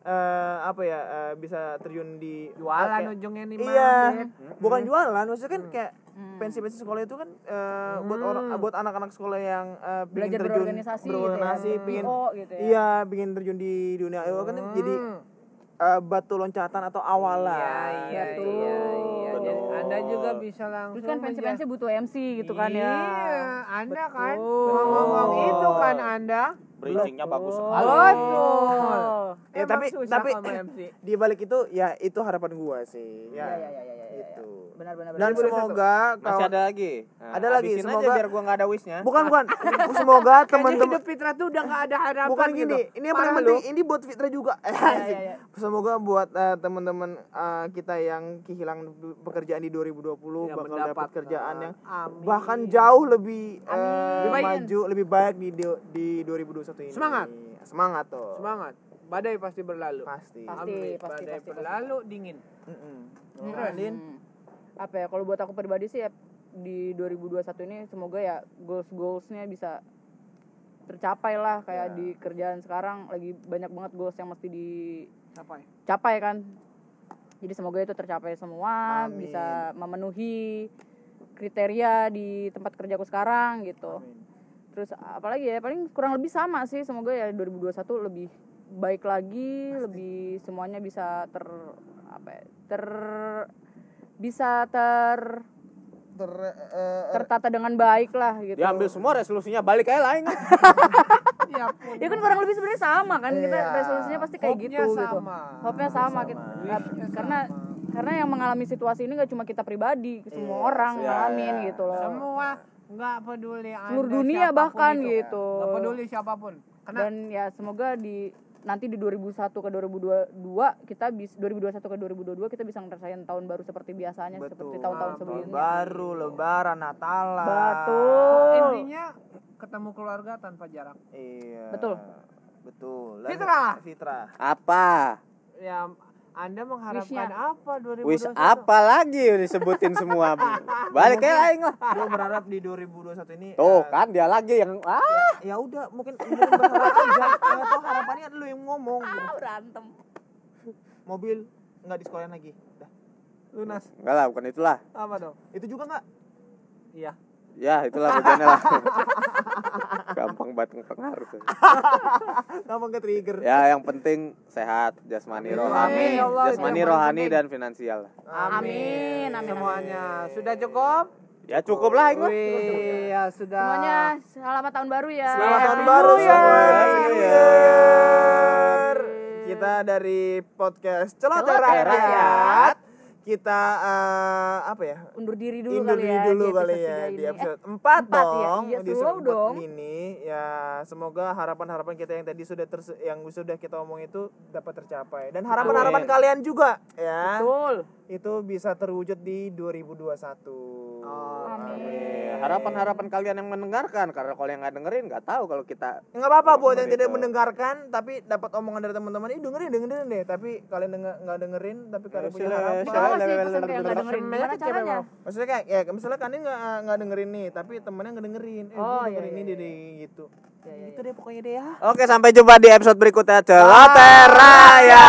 eh, apa ya eh, bisa terjun di jualan kayak- ujungnya nih iya bukan jualan maksudnya kan kayak Hmm. pensi-pensi sekolah itu kan eh, buat orang buat anak-anak sekolah yang pingin Belajar terjun berorganisasi, berorganisasi gitu ya. pingin BO gitu ya. iya pingin terjun di dunia itu kan jadi eh, batu loncatan atau awalan iya iya Betul. iya iya Betul. Jadi anda juga bisa langsung Terus kan pensi-pensi butuh MC gitu kan ya. iya anda kan Betul. ngomong itu kan anda Bridgingnya bagus sekali. betul ya Emang tapi susah tapi sama MC. di balik itu ya itu harapan gua sih Iya ya iya iya iya. iya, iya. itu Benar benar dan benar. semoga Masih kawan ada lagi. Nah, Ada lagi, semoga- aja biar gua nggak ada wishnya. bukan bukan semoga teman-teman hidup Fitra tuh udah gak ada harapan bukan gitu. gini ini yang paling penting ini buat Fitra juga iya, iya. semoga buat eh, teman-teman eh, kita yang kehilangan pekerjaan di 2020 Ya, bakal dapat kerjaan yang Amin. bahkan jauh lebih baik. maju lebih baik di di 2021 ini Semangat. semangat tuh semangat badai pasti berlalu pasti Pasti, Amin. pasti, badai pasti, berlalu dingin Mm-mm. Hmm. Terus, Din? Apa ya kalau buat aku pribadi sih ya di 2021 ini semoga ya goals goalsnya bisa tercapai lah kayak Ya. di kerjaan sekarang lagi banyak banget goals yang mesti dicapai sampai kan jadi semoga itu tercapai semua Amin. bisa memenuhi kriteria di tempat kerjaku sekarang gitu Amin. terus apalagi ya paling kurang lebih sama sih semoga ya 2021 lebih baik lagi lebih semuanya bisa ter apa ya, ter bisa ter ter, eh, tertata dengan baik lah gitu Diambil semua resolusinya balik aja lain ya pun ya kan kurang lebih sebenarnya sama kan kita Iya. resolusinya pasti kayak Hope-nya gitu gitu sama. hope-nya sama, kita Wish-nya karena karena yang mengalami situasi ini gak cuma kita pribadi semua orang Iya, ngalamin iya. gitu loh semua nggak peduli Seluruh dunia bahkan itu. gitu. nggak peduli siapa pun karena dan ya semoga di nanti di 2001 ke 2022 kita bisa 2021 ke 2022 kita bisa ngerasain tahun baru seperti biasanya seperti tahun-tahun sebelumnya. baru lebaran natalan betul. Intinya ketemu keluarga tanpa jarak. Iya. Betul. betul. Fitrah. fitrah. Apa? ya anda mengharapkan Wish-nya. apa 2021 Wis apa lagi disebutin semua. Balik aja lain lah. gue berharap di 2021 ini Tuh eh, kan dia lagi yang ah ya udah mungkin mungkin berharap aja ya tuh harapannya lu yang ngomong gitu. Ah, berantem mobil nggak di sekolah lagi Dah. lunas enggak lah bukan itulah. apa dong itu juga nggak iya Ya itulah pokoknya lah. Gampang banget pengaruh. gampang ke trigger Ya yang penting sehat jasmani rohani, Amin, ya Allah, itu jasmani rohani dan finansial. Amin, amin, semuanya sudah cukup Ya cukup lah ini. Wih, ya sudah semuanya selamat tahun baru ya Selamat tahun baru Year. Kita dari podcast Celoteh Celoteh Rakyat. Kita eh, apa ya? undur diri dulu Undur kali diri ya dulu di kali episode ya di. Eh, episode 4 empat ya? dong. Iya, di episode dong. ini ya semoga harapan-harapan kita yang tadi sudah yang sudah kita omong itu dapat tercapai dan harapan-harapan kalian juga ya. betul Itu bisa terwujud di 2021. Amin. Harapan-harapan kalian yang mendengarkan karena kalau yang nggak dengerin nggak tahu kalau kita nggak apa-apa buat yang tidak mendengarkan tapi dapat omongan dari teman-teman ini dengerin dengerin deh. Tapi kalian denger nggak dengerin tapi kalian punya harapan. maksudnya kayak ya misalnya kalian nggak nggak dengerin nih tapi temennya nggak dengerin. Eh Oh, iya, dengerin iya, ini deh deh, gitu. Iya, iya, gitu deh pokoknya deh ya. Oke sampai jumpa di episode berikutnya. Celoteh Raya